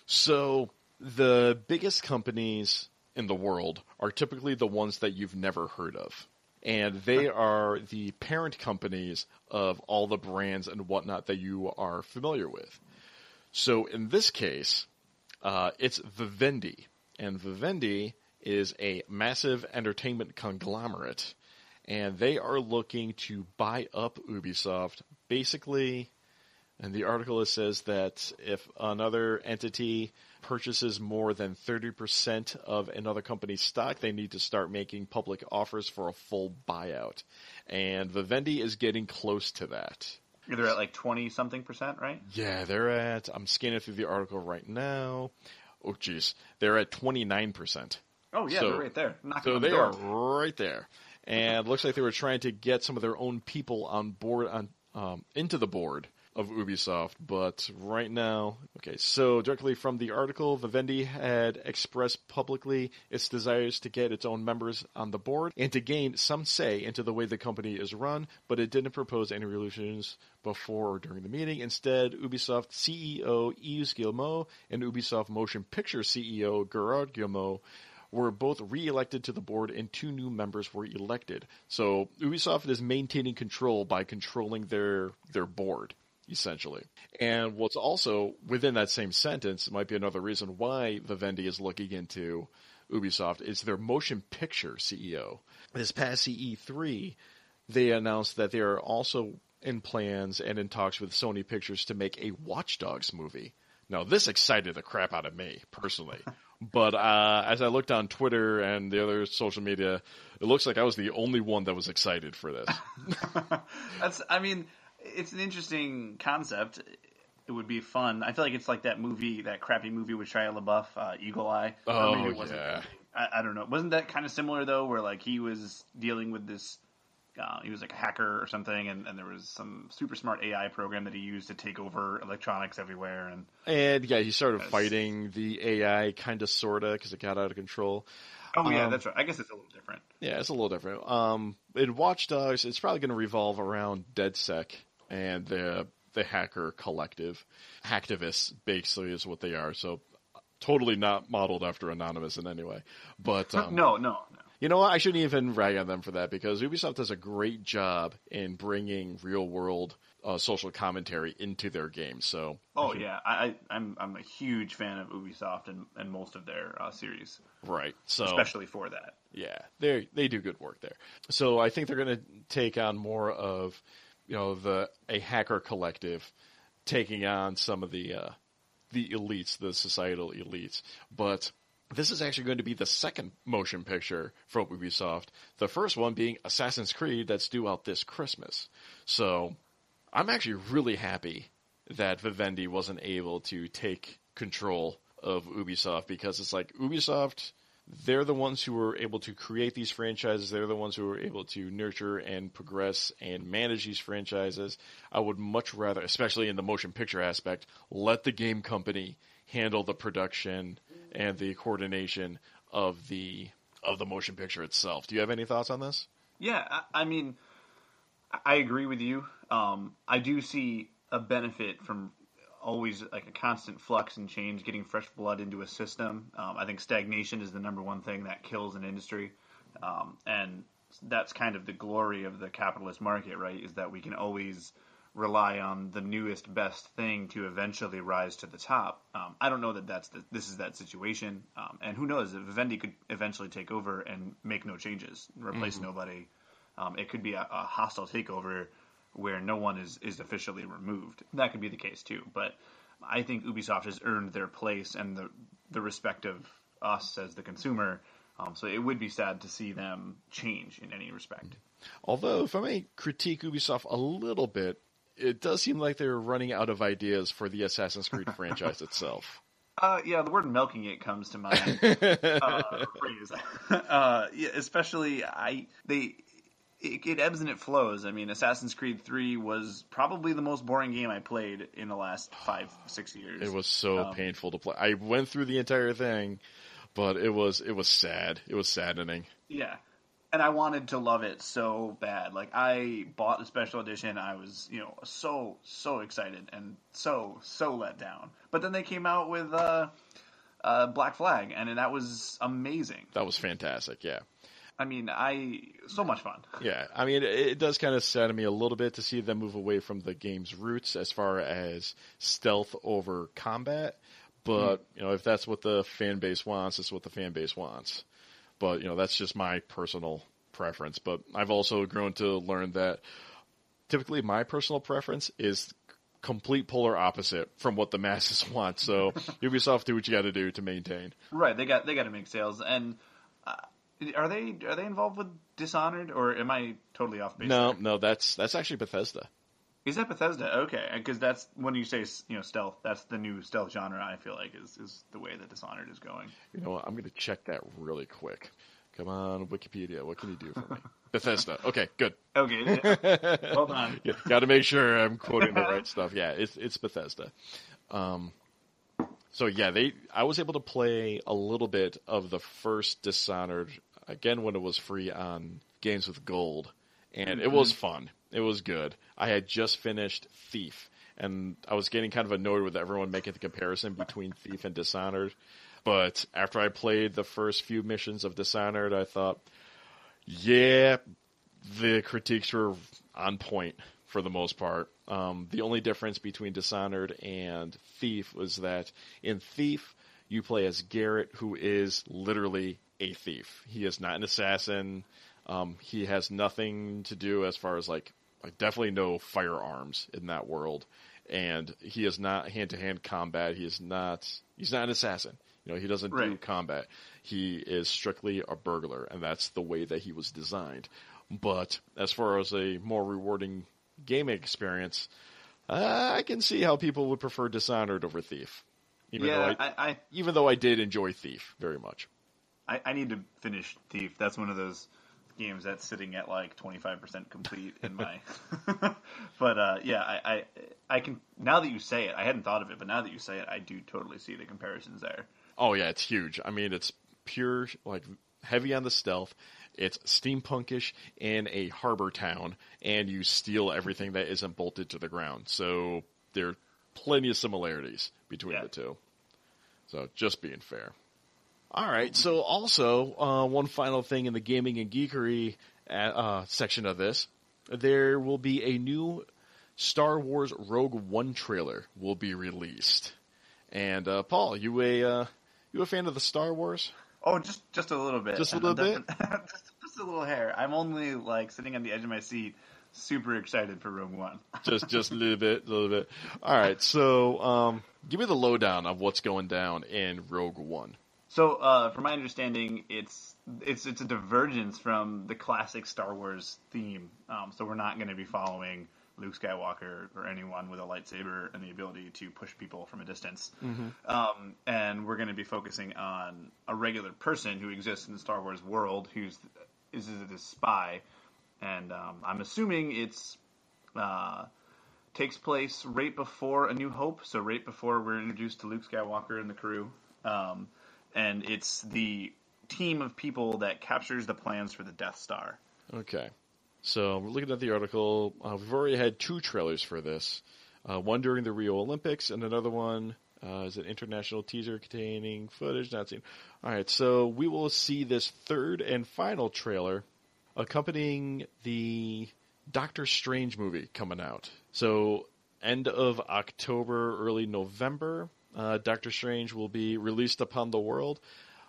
So the biggest companies in the world are typically the ones that you've never heard of. And they are the parent companies of all the brands and whatnot that you are familiar with. So in this case, uh, it's Vivendi and Vivendi is a massive entertainment conglomerate, and they are looking to buy up Ubisoft. Basically, and the article says that if another entity purchases more than 30% of another company's stock, they need to start making public offers for a full buyout. And Vivendi is getting close to that. They're at like 20 something percent, right? Yeah, they're at, I'm scanning through the article right now oh geez, they're at 29%. Oh yeah, so, they're right there. Knocking so they the are right there. And looks like they were trying to get some of their own people on board on um, into the board of Ubisoft, but right now, okay, so directly from the article, Vivendi had expressed publicly its desires to get its own members on the board and to gain some say into the way the company is run, but it didn't propose any resolutions before or during the meeting. Instead, Ubisoft CEO Yves Guillemot and Ubisoft Motion Picture CEO Gerard Guillemot were both re-elected to the board, and two new members were elected. So Ubisoft is maintaining control by controlling their their board essentially. And what's also within that same sentence might be another reason why Vivendi is looking into Ubisoft is their motion picture CEO. This past CE3, they announced that they are also in plans and in talks with Sony Pictures to make a Watch Dogs movie. Now, this excited the crap out of me personally. [LAUGHS] but uh, as I looked on Twitter and the other social media, it looks like I was the only one that was excited for this. [LAUGHS] That's, I mean, it's an interesting concept. It would be fun. I feel like it's like that movie, that crappy movie with Shia LaBeouf, uh, Eagle Eye. Oh yeah. I, I, don't know. Wasn't that kind of similar though, where like he was dealing with this? Uh, he was like a hacker or something, and, and there was some super smart AI program that he used to take over electronics everywhere. And and yeah, he started fighting the AI, kind of, sorta, because it got out of control. Oh yeah, um, that's right. I guess it's a little different. Yeah, it's a little different. Um, in Watch Dogs, it's probably going to revolve around DedSec and the the hacker collective. Hacktivists basically is what they are. So totally not modeled after Anonymous in any way. But um, no, no, no. You know what? I shouldn't even rag on them for that because Ubisoft does a great job in bringing real world uh, social commentary into their games. So, oh I yeah, I, I'm I'm a huge fan of Ubisoft and, and most of their uh, series. Right. So especially for that. Yeah, they they do good work there. So I think they're going to take on more of you know the a hacker collective taking on some of the uh, the elites, the societal elites. But this is actually going to be the second motion picture from Ubisoft. The first one being Assassin's Creed that's due out this Christmas. So I'm actually really happy that Vivendi wasn't able to take control of Ubisoft because it's like Ubisoft they're the ones who were able to create these franchises. They're the ones who were able to nurture and progress and manage these franchises. I would much rather, especially in the motion picture aspect, let the game company handle the production and the coordination of the of the motion picture itself. Do you have any thoughts on this? Yeah, I, I mean, I agree with you. Um, I do see a benefit from always like a constant flux and change, getting fresh blood into a system. Um, I think stagnation is the number one thing that kills an industry, um, and that's kind of the glory of the capitalist market, right? Is that we can always rely on the newest best thing to eventually rise to the top. Um, I don't know that that's the, this is that situation, um, and who knows if Vivendi could eventually take over and make no changes, replace mm-hmm. nobody. Um, it could be a, a hostile takeover where no one is, is officially removed. That could be the case too, but I think Ubisoft has earned their place and the the respect of us as the consumer. Um, so it would be sad to see them change in any respect. Although, if I may critique Ubisoft a little bit, it does seem like they're running out of ideas for the Assassin's Creed [LAUGHS] franchise itself. Uh, yeah, the word "milking it" comes to mind. [LAUGHS] uh, [LAUGHS] uh, yeah, especially I they it, it, ebbs and it flows. I mean, Assassin's Creed Three was probably the most boring game I played in the last five six years. It was so um, painful to play. I went through the entire thing, but it was it was sad. It was saddening. Yeah, and I wanted to love it so bad. Like I bought the special edition. I was you know so so excited and so so let down. But then they came out with. Uh, uh, Black Flag, and that was amazing. That was fantastic. Yeah. I mean, I so much fun. [LAUGHS] Yeah, I mean, it, it does kind of sadden me a little bit to see them move away from the game's roots as far as stealth over combat. But mm. you know, if that's what the fan base wants, it's what the fan base wants. But you know, that's just my personal preference. But I've also grown to learn that typically my personal preference is complete polar opposite from what the masses [LAUGHS] want. So [LAUGHS] Ubisoft, do what you got to do to maintain. Right, they got they got to make sales, and uh, are they are they involved with Dishonored, or am I totally off base? No, there? no, that's that's actually Bethesda. Is that Bethesda? Okay, because that's when you say you know stealth, that's the new stealth genre. I feel like is is the way that Dishonored is going. You know what? I'm going to check that really quick. Come on, Wikipedia. What can you do for me? [LAUGHS] Bethesda. Okay, good. Okay, hold on. yeah, [LAUGHS] Got to make sure I'm quoting the right stuff. Yeah, it's it's Bethesda. Um, so yeah, they. I was able to play a little bit of the first Dishonored again when it was free on Games with Gold, and mm-hmm. it was fun. It was good. I had just finished Thief, and I was getting kind of annoyed with everyone making the comparison between Thief and Dishonored. But after I played the first few missions of Dishonored, I thought, yeah, the critiques were on point for the most part. Um, the only difference between Dishonored and Thief was that in Thief, you play as Garrett, who is literally a thief. He is not an assassin. Um, he has nothing to do as far as like, like definitely no firearms in that world, and he is not hand to hand combat. He is not. He's not an assassin. You know, he doesn't do combat. He is strictly a burglar, and that's the way that he was designed. But as far as a more rewarding gaming experience, uh, I can see how people would prefer Dishonored over Thief. Even yeah, though I, I, I, even though I did enjoy Thief very much. I, I need to finish Thief. That's one of those games that's sitting at like 25% complete in my. [LAUGHS] but uh, yeah, I, I I can now that you say it, I hadn't thought of it, but now that you say it, I do totally see the comparisons there. Oh yeah, it's huge. I mean, it's pure like heavy on the stealth. It's steampunkish in a harbor town, and you steal everything that isn't bolted to the ground. So there are plenty of similarities between Yeah. the two. So just being fair. All right. So also uh, one final thing in the gaming and geekery uh, uh, section of this, there will be a new Star Wars Rogue One trailer will be released. And uh, Paul, you a uh, you a fan of the Star Wars? Oh, just just a little bit. Just a little I'm [LAUGHS] just, just a little hair. I'm only like sitting on the edge of my seat, super excited for Rogue One. [LAUGHS] Just just a little bit, a little bit. All right. So um, give me the lowdown of what's going down in Rogue One. So, uh, from my understanding, it's it's it's a divergence from the classic Star Wars theme. Um, so we're not going to be following Luke Skywalker or anyone with a lightsaber and the ability to push people from a distance. Um, and we're going to be focusing on a regular person who exists in the Star Wars world, who's is this spy, and um, I'm assuming it's. Uh, takes place right before A New Hope, so right before we're introduced to Luke Skywalker and the crew. Um, and it's the team of people that captures the plans for the Death Star. Okay. So we're looking at the article. Uh, we've already had two trailers for this. Uh, one during the Rio Olympics, and another one uh, is an international teaser containing footage not seen. All right, so we will see this third and final trailer accompanying the Doctor Strange movie coming out. So end of October, early November, uh, Doctor Strange will be released upon the world.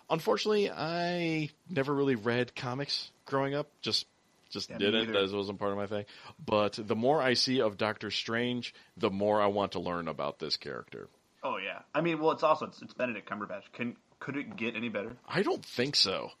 Unfortunately, I never really read comics growing up. Just just Yeah, didn't. That wasn't part of my thing. But the more I see of Doctor Strange, the more I want to learn about this character. Oh yeah, I mean, well, it's also it's, it's Benedict Cumberbatch. Can could it get any better? I don't think so.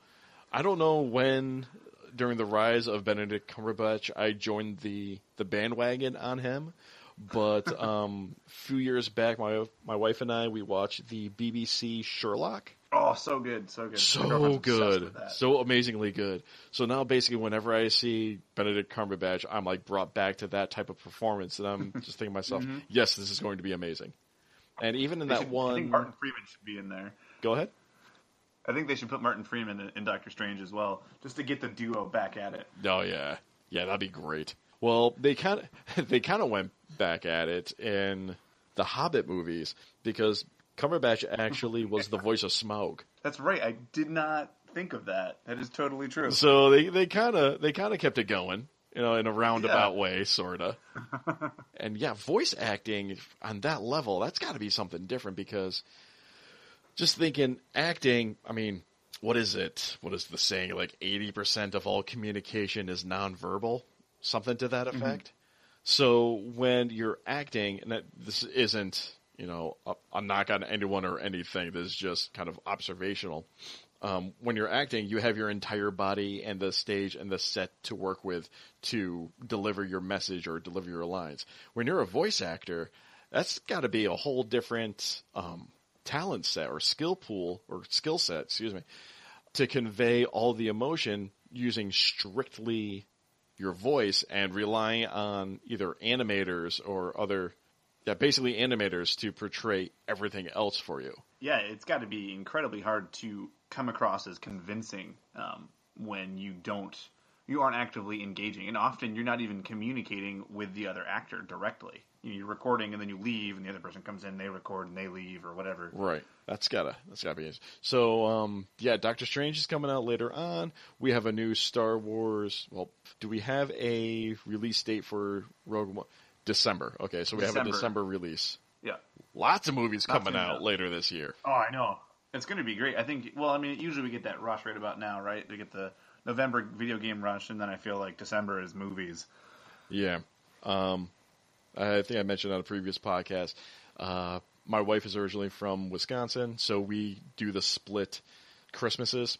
I don't know when during the rise of Benedict Cumberbatch I joined the the bandwagon on him, but um, a few years back, my my wife and I we watched the BBC Sherlock. Oh, so good, so good. So good, so amazingly good. So now, basically, whenever I see Benedict Cumberbatch, I'm like brought back to that type of performance, and I'm just thinking to myself, "Yes, this is going to be amazing." And even in They that should- I one, think Martin Freeman should be in there. go ahead. I think they should put Martin Freeman in, in Doctor Strange as well, just to get the duo back at it. Oh yeah, yeah, that'd be great. Well, they kind of [LAUGHS] they kind of went back at it in the Hobbit movies because Cumberbatch actually was the voice of Smaug. That's right. I did not think of that. That is totally true. So they they kind of they kind of kept it going, you know, in a roundabout Yeah. way, sorta. [LAUGHS] and yeah, voice acting on that level, that's got to be something different because just thinking acting, I mean, what is it? What is the saying? Like 80% of all communication is nonverbal, something to that effect. So when you're acting, and that, this isn't, you know, a, a knock on anyone or anything, this is just kind of observational um, when you're acting, you have your entire body and the stage and the set to work with to deliver your message or deliver your lines. When you're a voice actor, that's got to be a whole different um, talent set or skill pool or skill set, excuse me, to convey all the emotion using strictly your voice and relying on either animators or other, yeah, basically animators to portray everything else for you. yeah, it's got to be incredibly hard to come across as convincing um, when you don't, you aren't actively engaging, and often you're not even communicating with the other actor directly. You're recording and then you leave, and the other person comes in, they record and they leave or whatever. Right. That's gotta that's gotta be it. So um yeah, Doctor Strange is coming out later on. We have a new Star Wars well, do we have a release date for Rogue One? December. Okay, so we have a December. December release. Yeah. Lots of movies Lots coming out out. later this year. Oh, I know. It's going to be great. I think. Well, I mean, usually we get that rush right about now, right? We get the November video game rush, and then I feel like December is movies. Yeah. Um, I think I mentioned on a previous podcast. Uh, my wife is originally from Wisconsin, so we do the split Christmases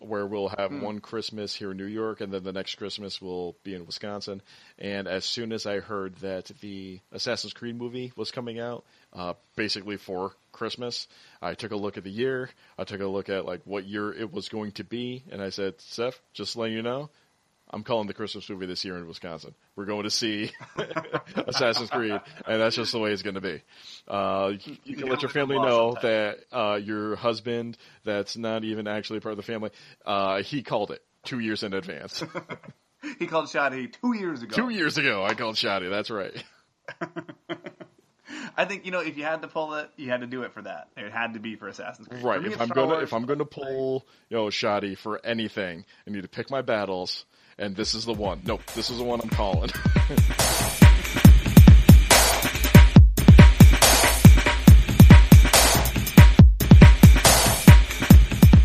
where we'll have one Christmas here in New York and then the next Christmas will be in Wisconsin. And as soon as I heard that the Assassin's Creed movie was coming out, uh, basically for Christmas, I took a look at the year. I took a look at like what year it was going to be, and I said, "Seth, just letting you know, I'm calling the Christmas movie this year in Wisconsin. We're going to see [LAUGHS] Assassin's Creed, and that's just the way it's going to be. Uh, you, you can let your family know that uh, your husband, that's not even actually part of the family, uh, he called it two years in advance. [LAUGHS] [LAUGHS] He called Shoddy two years ago. two years ago, I called Shoddy. That's right. I think you know if you had to pull it, you had to do it for that. It had to be for Assassin's Creed. Right. Me, If I'm gonna Wars. if I'm gonna pull you know Shoddy for anything, I need to pick my battles, and this is the one. Nope, this is the one I'm calling. [LAUGHS]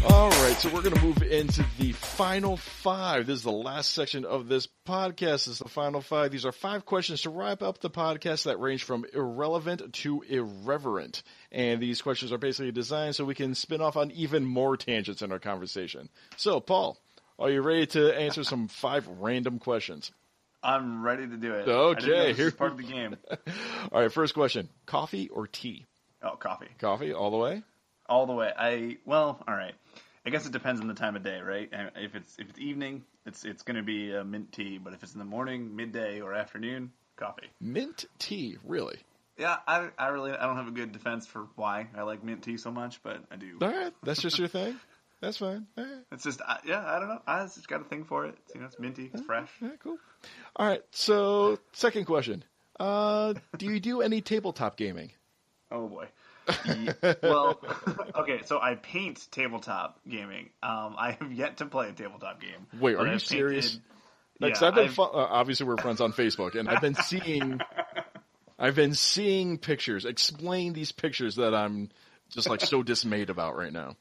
All right, so we're going to move into the final five. This is the last section of this podcast. This is the final five. These are five questions to wrap up the podcast that range from irrelevant to irreverent. And these questions are basically designed so we can spin off on even more tangents in our conversation. So, Paul, are you ready to answer some five random questions? I'm ready to do it. Okay, I didn't know this here- part of the game. [LAUGHS] All right, first question coffee or tea? Oh, coffee. Coffee, all the way? all the way. I well, all right. I guess it depends on the time of day, right? If it's if it's evening, it's it's going to be a mint tea. But if it's in the morning, midday, or afternoon, coffee. Mint tea, really? Yeah, I, I really I don't have a good defense for why I like mint tea so much, but I do. All right, that's just your thing? [LAUGHS] That's fine. Right. It's just I, yeah, I don't know. I just got a thing for it. It's, you know, it's minty, it's fresh. Yeah, cool. All right. So, second question. Uh, do you do any tabletop gaming? Oh boy. [LAUGHS] Well, okay. So I paint tabletop gaming. Um, I have yet to play a tabletop game. Wait, are you I've serious? painted- Like, yeah, I've been I've- fo- uh, obviously we're friends on Facebook, and I've been seeing, [LAUGHS] I've been seeing pictures. Explain these pictures that I'm just like so dismayed about right now.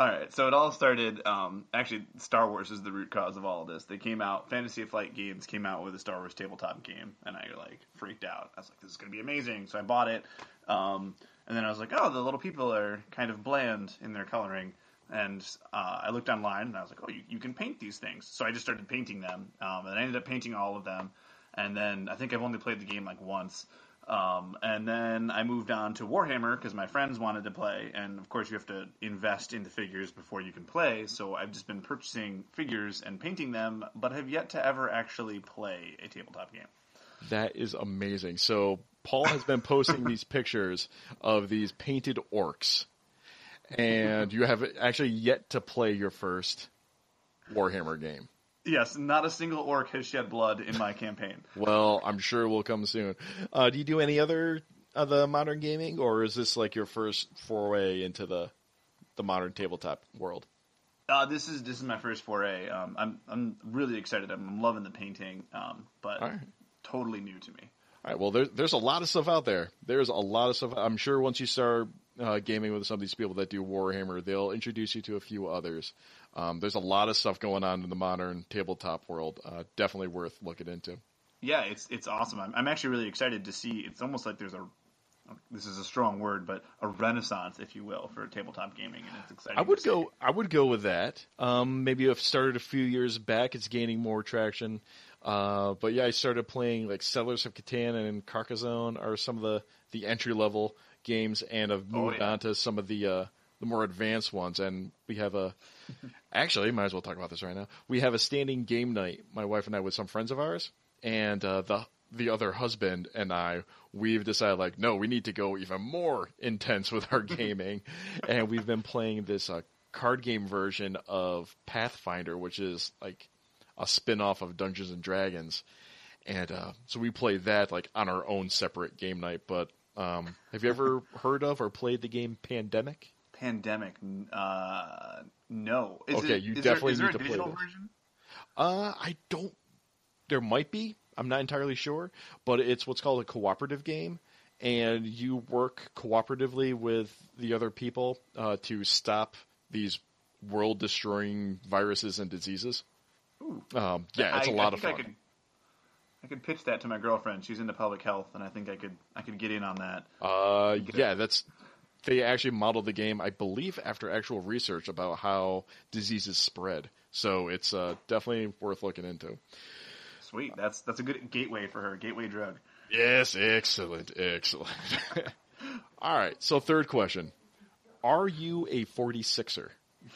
All right, so it all started. Um, actually, Star Wars is the root cause of all of this. They came out, Fantasy Flight Games came out with a Star Wars tabletop game, and I like freaked out. I was like, "This is going to be amazing!" So I bought it, um, and then I was like, "Oh, the little people are kind of bland in their coloring." And uh, I looked online, and I was like, "Oh, you, you can paint these things." So I just started painting them, um, and I ended up painting all of them. And then I think I've only played the game like once. Um, and then I moved on to Warhammer because my friends wanted to play, and of course you have to invest in the figures before you can play. So I've just been purchasing figures and painting them, but have yet to ever actually play a tabletop game. That is amazing. So Paul has been posting these [LAUGHS] pictures of these painted orcs, and you have actually yet to play your first Warhammer game. Yes, not a single orc has shed blood in my campaign. [LAUGHS] Well, I'm sure it will come soon. Uh, do you do any other uh, the modern gaming, or is this like your first foray into the the modern tabletop world? Uh, this is this is my first foray. Um, I'm I'm really excited. I'm, loving the painting, um, but right. totally new to me. All right. Well, there's there's a lot of stuff out there. There's a lot of stuff. I'm sure once you start uh, gaming with some of these people that do Warhammer, they'll introduce you to a few others. Um, there's a lot of stuff going on in the modern tabletop world. Uh, definitely worth looking into. Yeah, it's it's awesome. I'm, I'm actually really excited to see. It's almost like there's a this is a strong word, but a renaissance, if you will, for tabletop gaming, and it's exciting. I would go. I would go with that. Um, maybe it started a few years back. It's gaining more traction. Uh, but yeah, I started playing like Settlers of Catan and Carcassonne are some of the, the entry level games, and I've Oh, moved yeah. on to some of the uh, the more advanced ones. And we have a actually might as well talk about this right now. We have a standing game night. My wife and I with some friends of ours, and uh, the the other husband and I, we've decided like, no, we need to go even more intense with our [LAUGHS] gaming, and we've been playing this uh, card game version of Pathfinder, which is like a spin off of Dungeons and Dragons. and uh, so we play that like on our own separate game night. But um, have you ever [LAUGHS] heard of or played the game Pandemic? Pandemic. Uh, no. Is Okay, it, you is definitely there, is need to a play digital this. version? Uh, I don't. There might be. I'm not entirely sure, but it's what's called a cooperative game, and you work cooperatively with the other people uh, to stop these world-destroying viruses and diseases. Um, yeah, it's a I- lot I of fun. I could, I could pitch that to my girlfriend. She's into public health, and I think I could I could get in on that. Uh, yeah, that's. They actually modeled the game, I believe, after actual research about how diseases spread. So it's uh, definitely worth looking into. Sweet. That's that's a good gateway for her. Gateway drug. Yes, excellent, excellent. [LAUGHS] All right, so third question. Are you a 46er?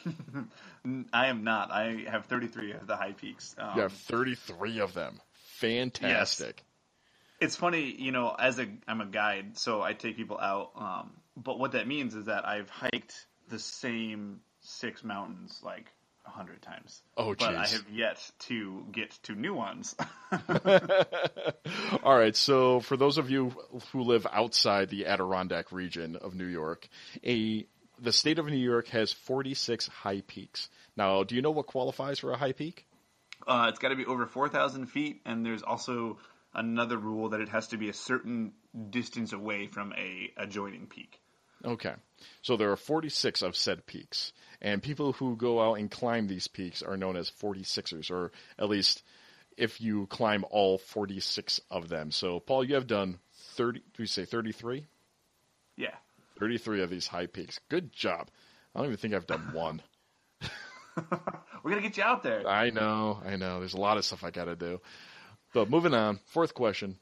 [LAUGHS] I am not. I have 33 of the high peaks. Um, You have 33 of them. Fantastic. It's funny, you know, as a I'm a guide, so I take people out. Um, but what that means is that I've hiked the same six mountains like a hundred times. Oh, but I have yet to get to new ones. [LAUGHS] All right, so for those of you who live outside the Adirondack region of New York, a the state of New York has 46 high peaks. Now, do you know what qualifies for a high peak? uh, it's got to be over four thousand feet, and there's also another rule that it has to be a certain distance away from a adjoining peak. Okay. So there are 46 of said peaks. And people who go out and climb these peaks are known as 46ers, or at least if you climb all 46 of them. So, Paul, you have done 30, do you say 33? Yeah. 33 of these high peaks. Good job. I don't even think I've done one. [LAUGHS] [LAUGHS] We're gonna get you out there. I know, I know. There's a lot of stuff I got to do. But moving on, fourth question.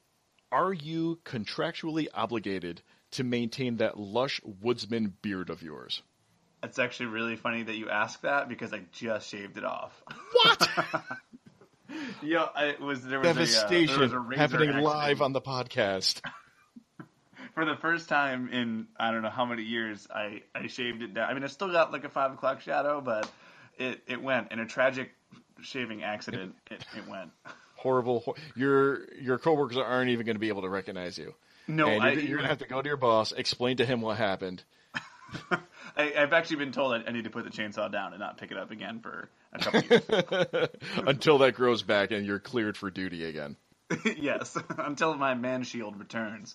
Are you contractually obligated to maintain that lush woodsman beard of yours? It's actually really funny that you ask that because I just shaved it off. What? [LAUGHS] yeah, it was there was A, uh, there devastation was a happening accident. live on the podcast. [LAUGHS] for the first time in I don't know how many years. I I shaved it down. I mean, I still got like a five o'clock shadow, but it it went in a tragic shaving accident. It it went. [LAUGHS] Horrible. hor- Your your coworkers aren't even going to be able to recognize you. No, and you're, you're going to have to go to your boss, explain to him what happened. [LAUGHS] I, I've actually been told I, I need to put the chainsaw down and not pick it up again for a couple years. [LAUGHS] until that grows back and you're cleared for duty again. [LAUGHS] yes, until my man shield returns.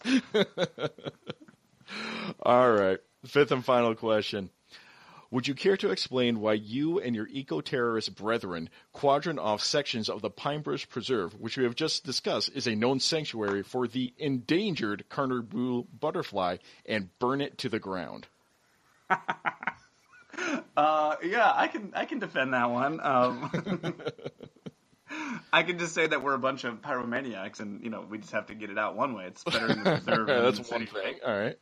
All right. Fifth and final question. Would you care to explain why you and your eco-terrorist brethren quadrant off sections of the Pine Bush Preserve, which we have just discussed is a known sanctuary for the endangered Karner blue butterfly, and burn it to the ground? [LAUGHS] Uh, yeah, I can I can defend that one. Um, [LAUGHS] I can just say that we're a bunch of pyromaniacs, and you know we just have to get it out one way. It's better in the [LAUGHS] reserve. than in That's one thing. All right.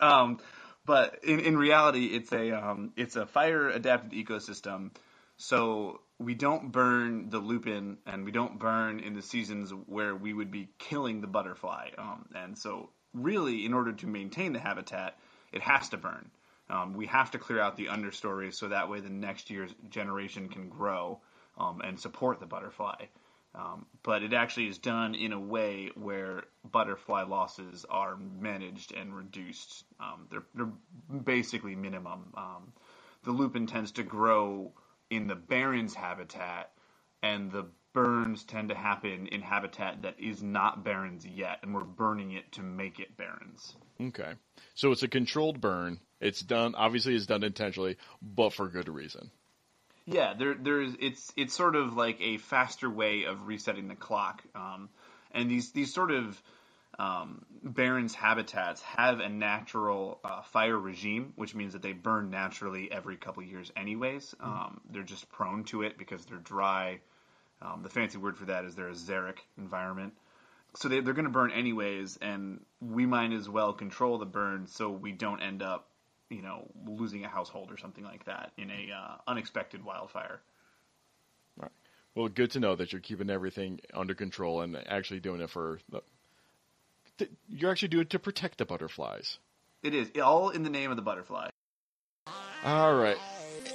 um, but in, in reality, it's a um, it's a fire adapted ecosystem. So we don't burn the lupin, and we don't burn in the seasons where we would be killing the butterfly. Um, and so, really, in order to maintain the habitat, it has to burn. Um, we have to clear out the understory so that way the next year's generation can grow um, and support the butterfly. Um, but it actually is done in a way where butterfly losses are managed and reduced. Um, they're, they're basically minimum. Um, the lupin tends to grow in the barrens habitat, and the burns tend to happen in habitat that is not barrens yet, and we're burning it to make it barrens. Okay. So it's a controlled burn. It's done, obviously, it's done intentionally, but for good reason. Yeah, there, there's it's it's sort of like a faster way of resetting the clock, um, and these these sort of um, barrens habitats have a natural uh, fire regime, which means that they burn naturally every couple of years, anyways. Um, they're just prone to it because they're dry. Um, the fancy word for that is they're a xeric environment. So they, they're going to burn anyways, and we might as well control the burn so we don't end up, you know, losing a household or something like that in a uh, unexpected wildfire. Well, good to know that you're keeping everything under control and actually doing it for the. th- You're actually doing it to protect the butterflies. It is all in the name of the butterfly. All right.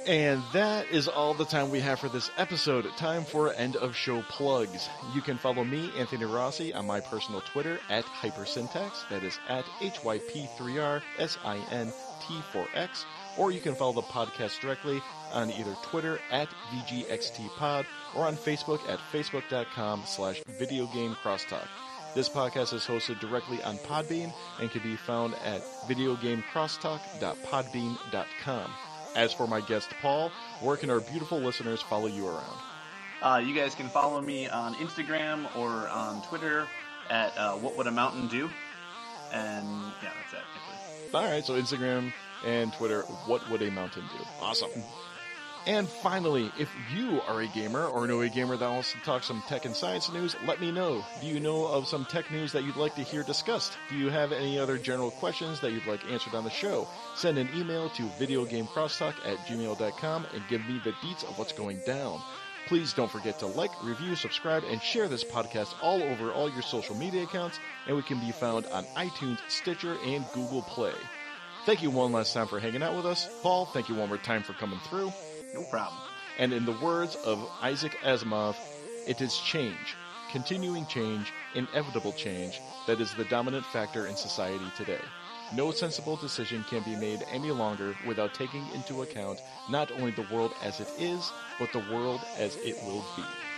And that is all the time we have for this episode. Time for end of show plugs. You can follow me, Anthony Rossi, on my personal Twitter at Hypersyntax. That is at HYP3RSINT4X. Or you can follow the podcast directly on either Twitter at VGXTPod or on Facebook at facebook.com slash videogamecrosstalk. This podcast is hosted directly on Podbean and can be found at videogamecrosstalk.podbean.com. As for my guest Paul, where can our beautiful listeners follow you around? Uh, you guys can follow me on Instagram or on Twitter at uh, What Would a Mountain Do? And yeah, that's it. Actually. All right, so Instagram and Twitter, what would a mountain do? Awesome. And finally, if you are a gamer or know a gamer that wants to talk some tech and science news, let me know. Do you know of some tech news that you'd like to hear discussed? Do you have any other general questions that you'd like answered on the show? Send an email to videogamecrosstalk at gmail.com and give me the deets of what's going down. Please don't forget to like, review, subscribe, and share this podcast all over all your social media accounts, and we can be found on iTunes, Stitcher, and Google Play. Thank you one last time for hanging out with us. Paul, thank you one more time for coming through. No problem. And in the words of Isaac Asimov, it is change, continuing change, inevitable change, that is the dominant factor in society today. No sensible decision can be made any longer without taking into account not only the world as it is, but the world as it will be.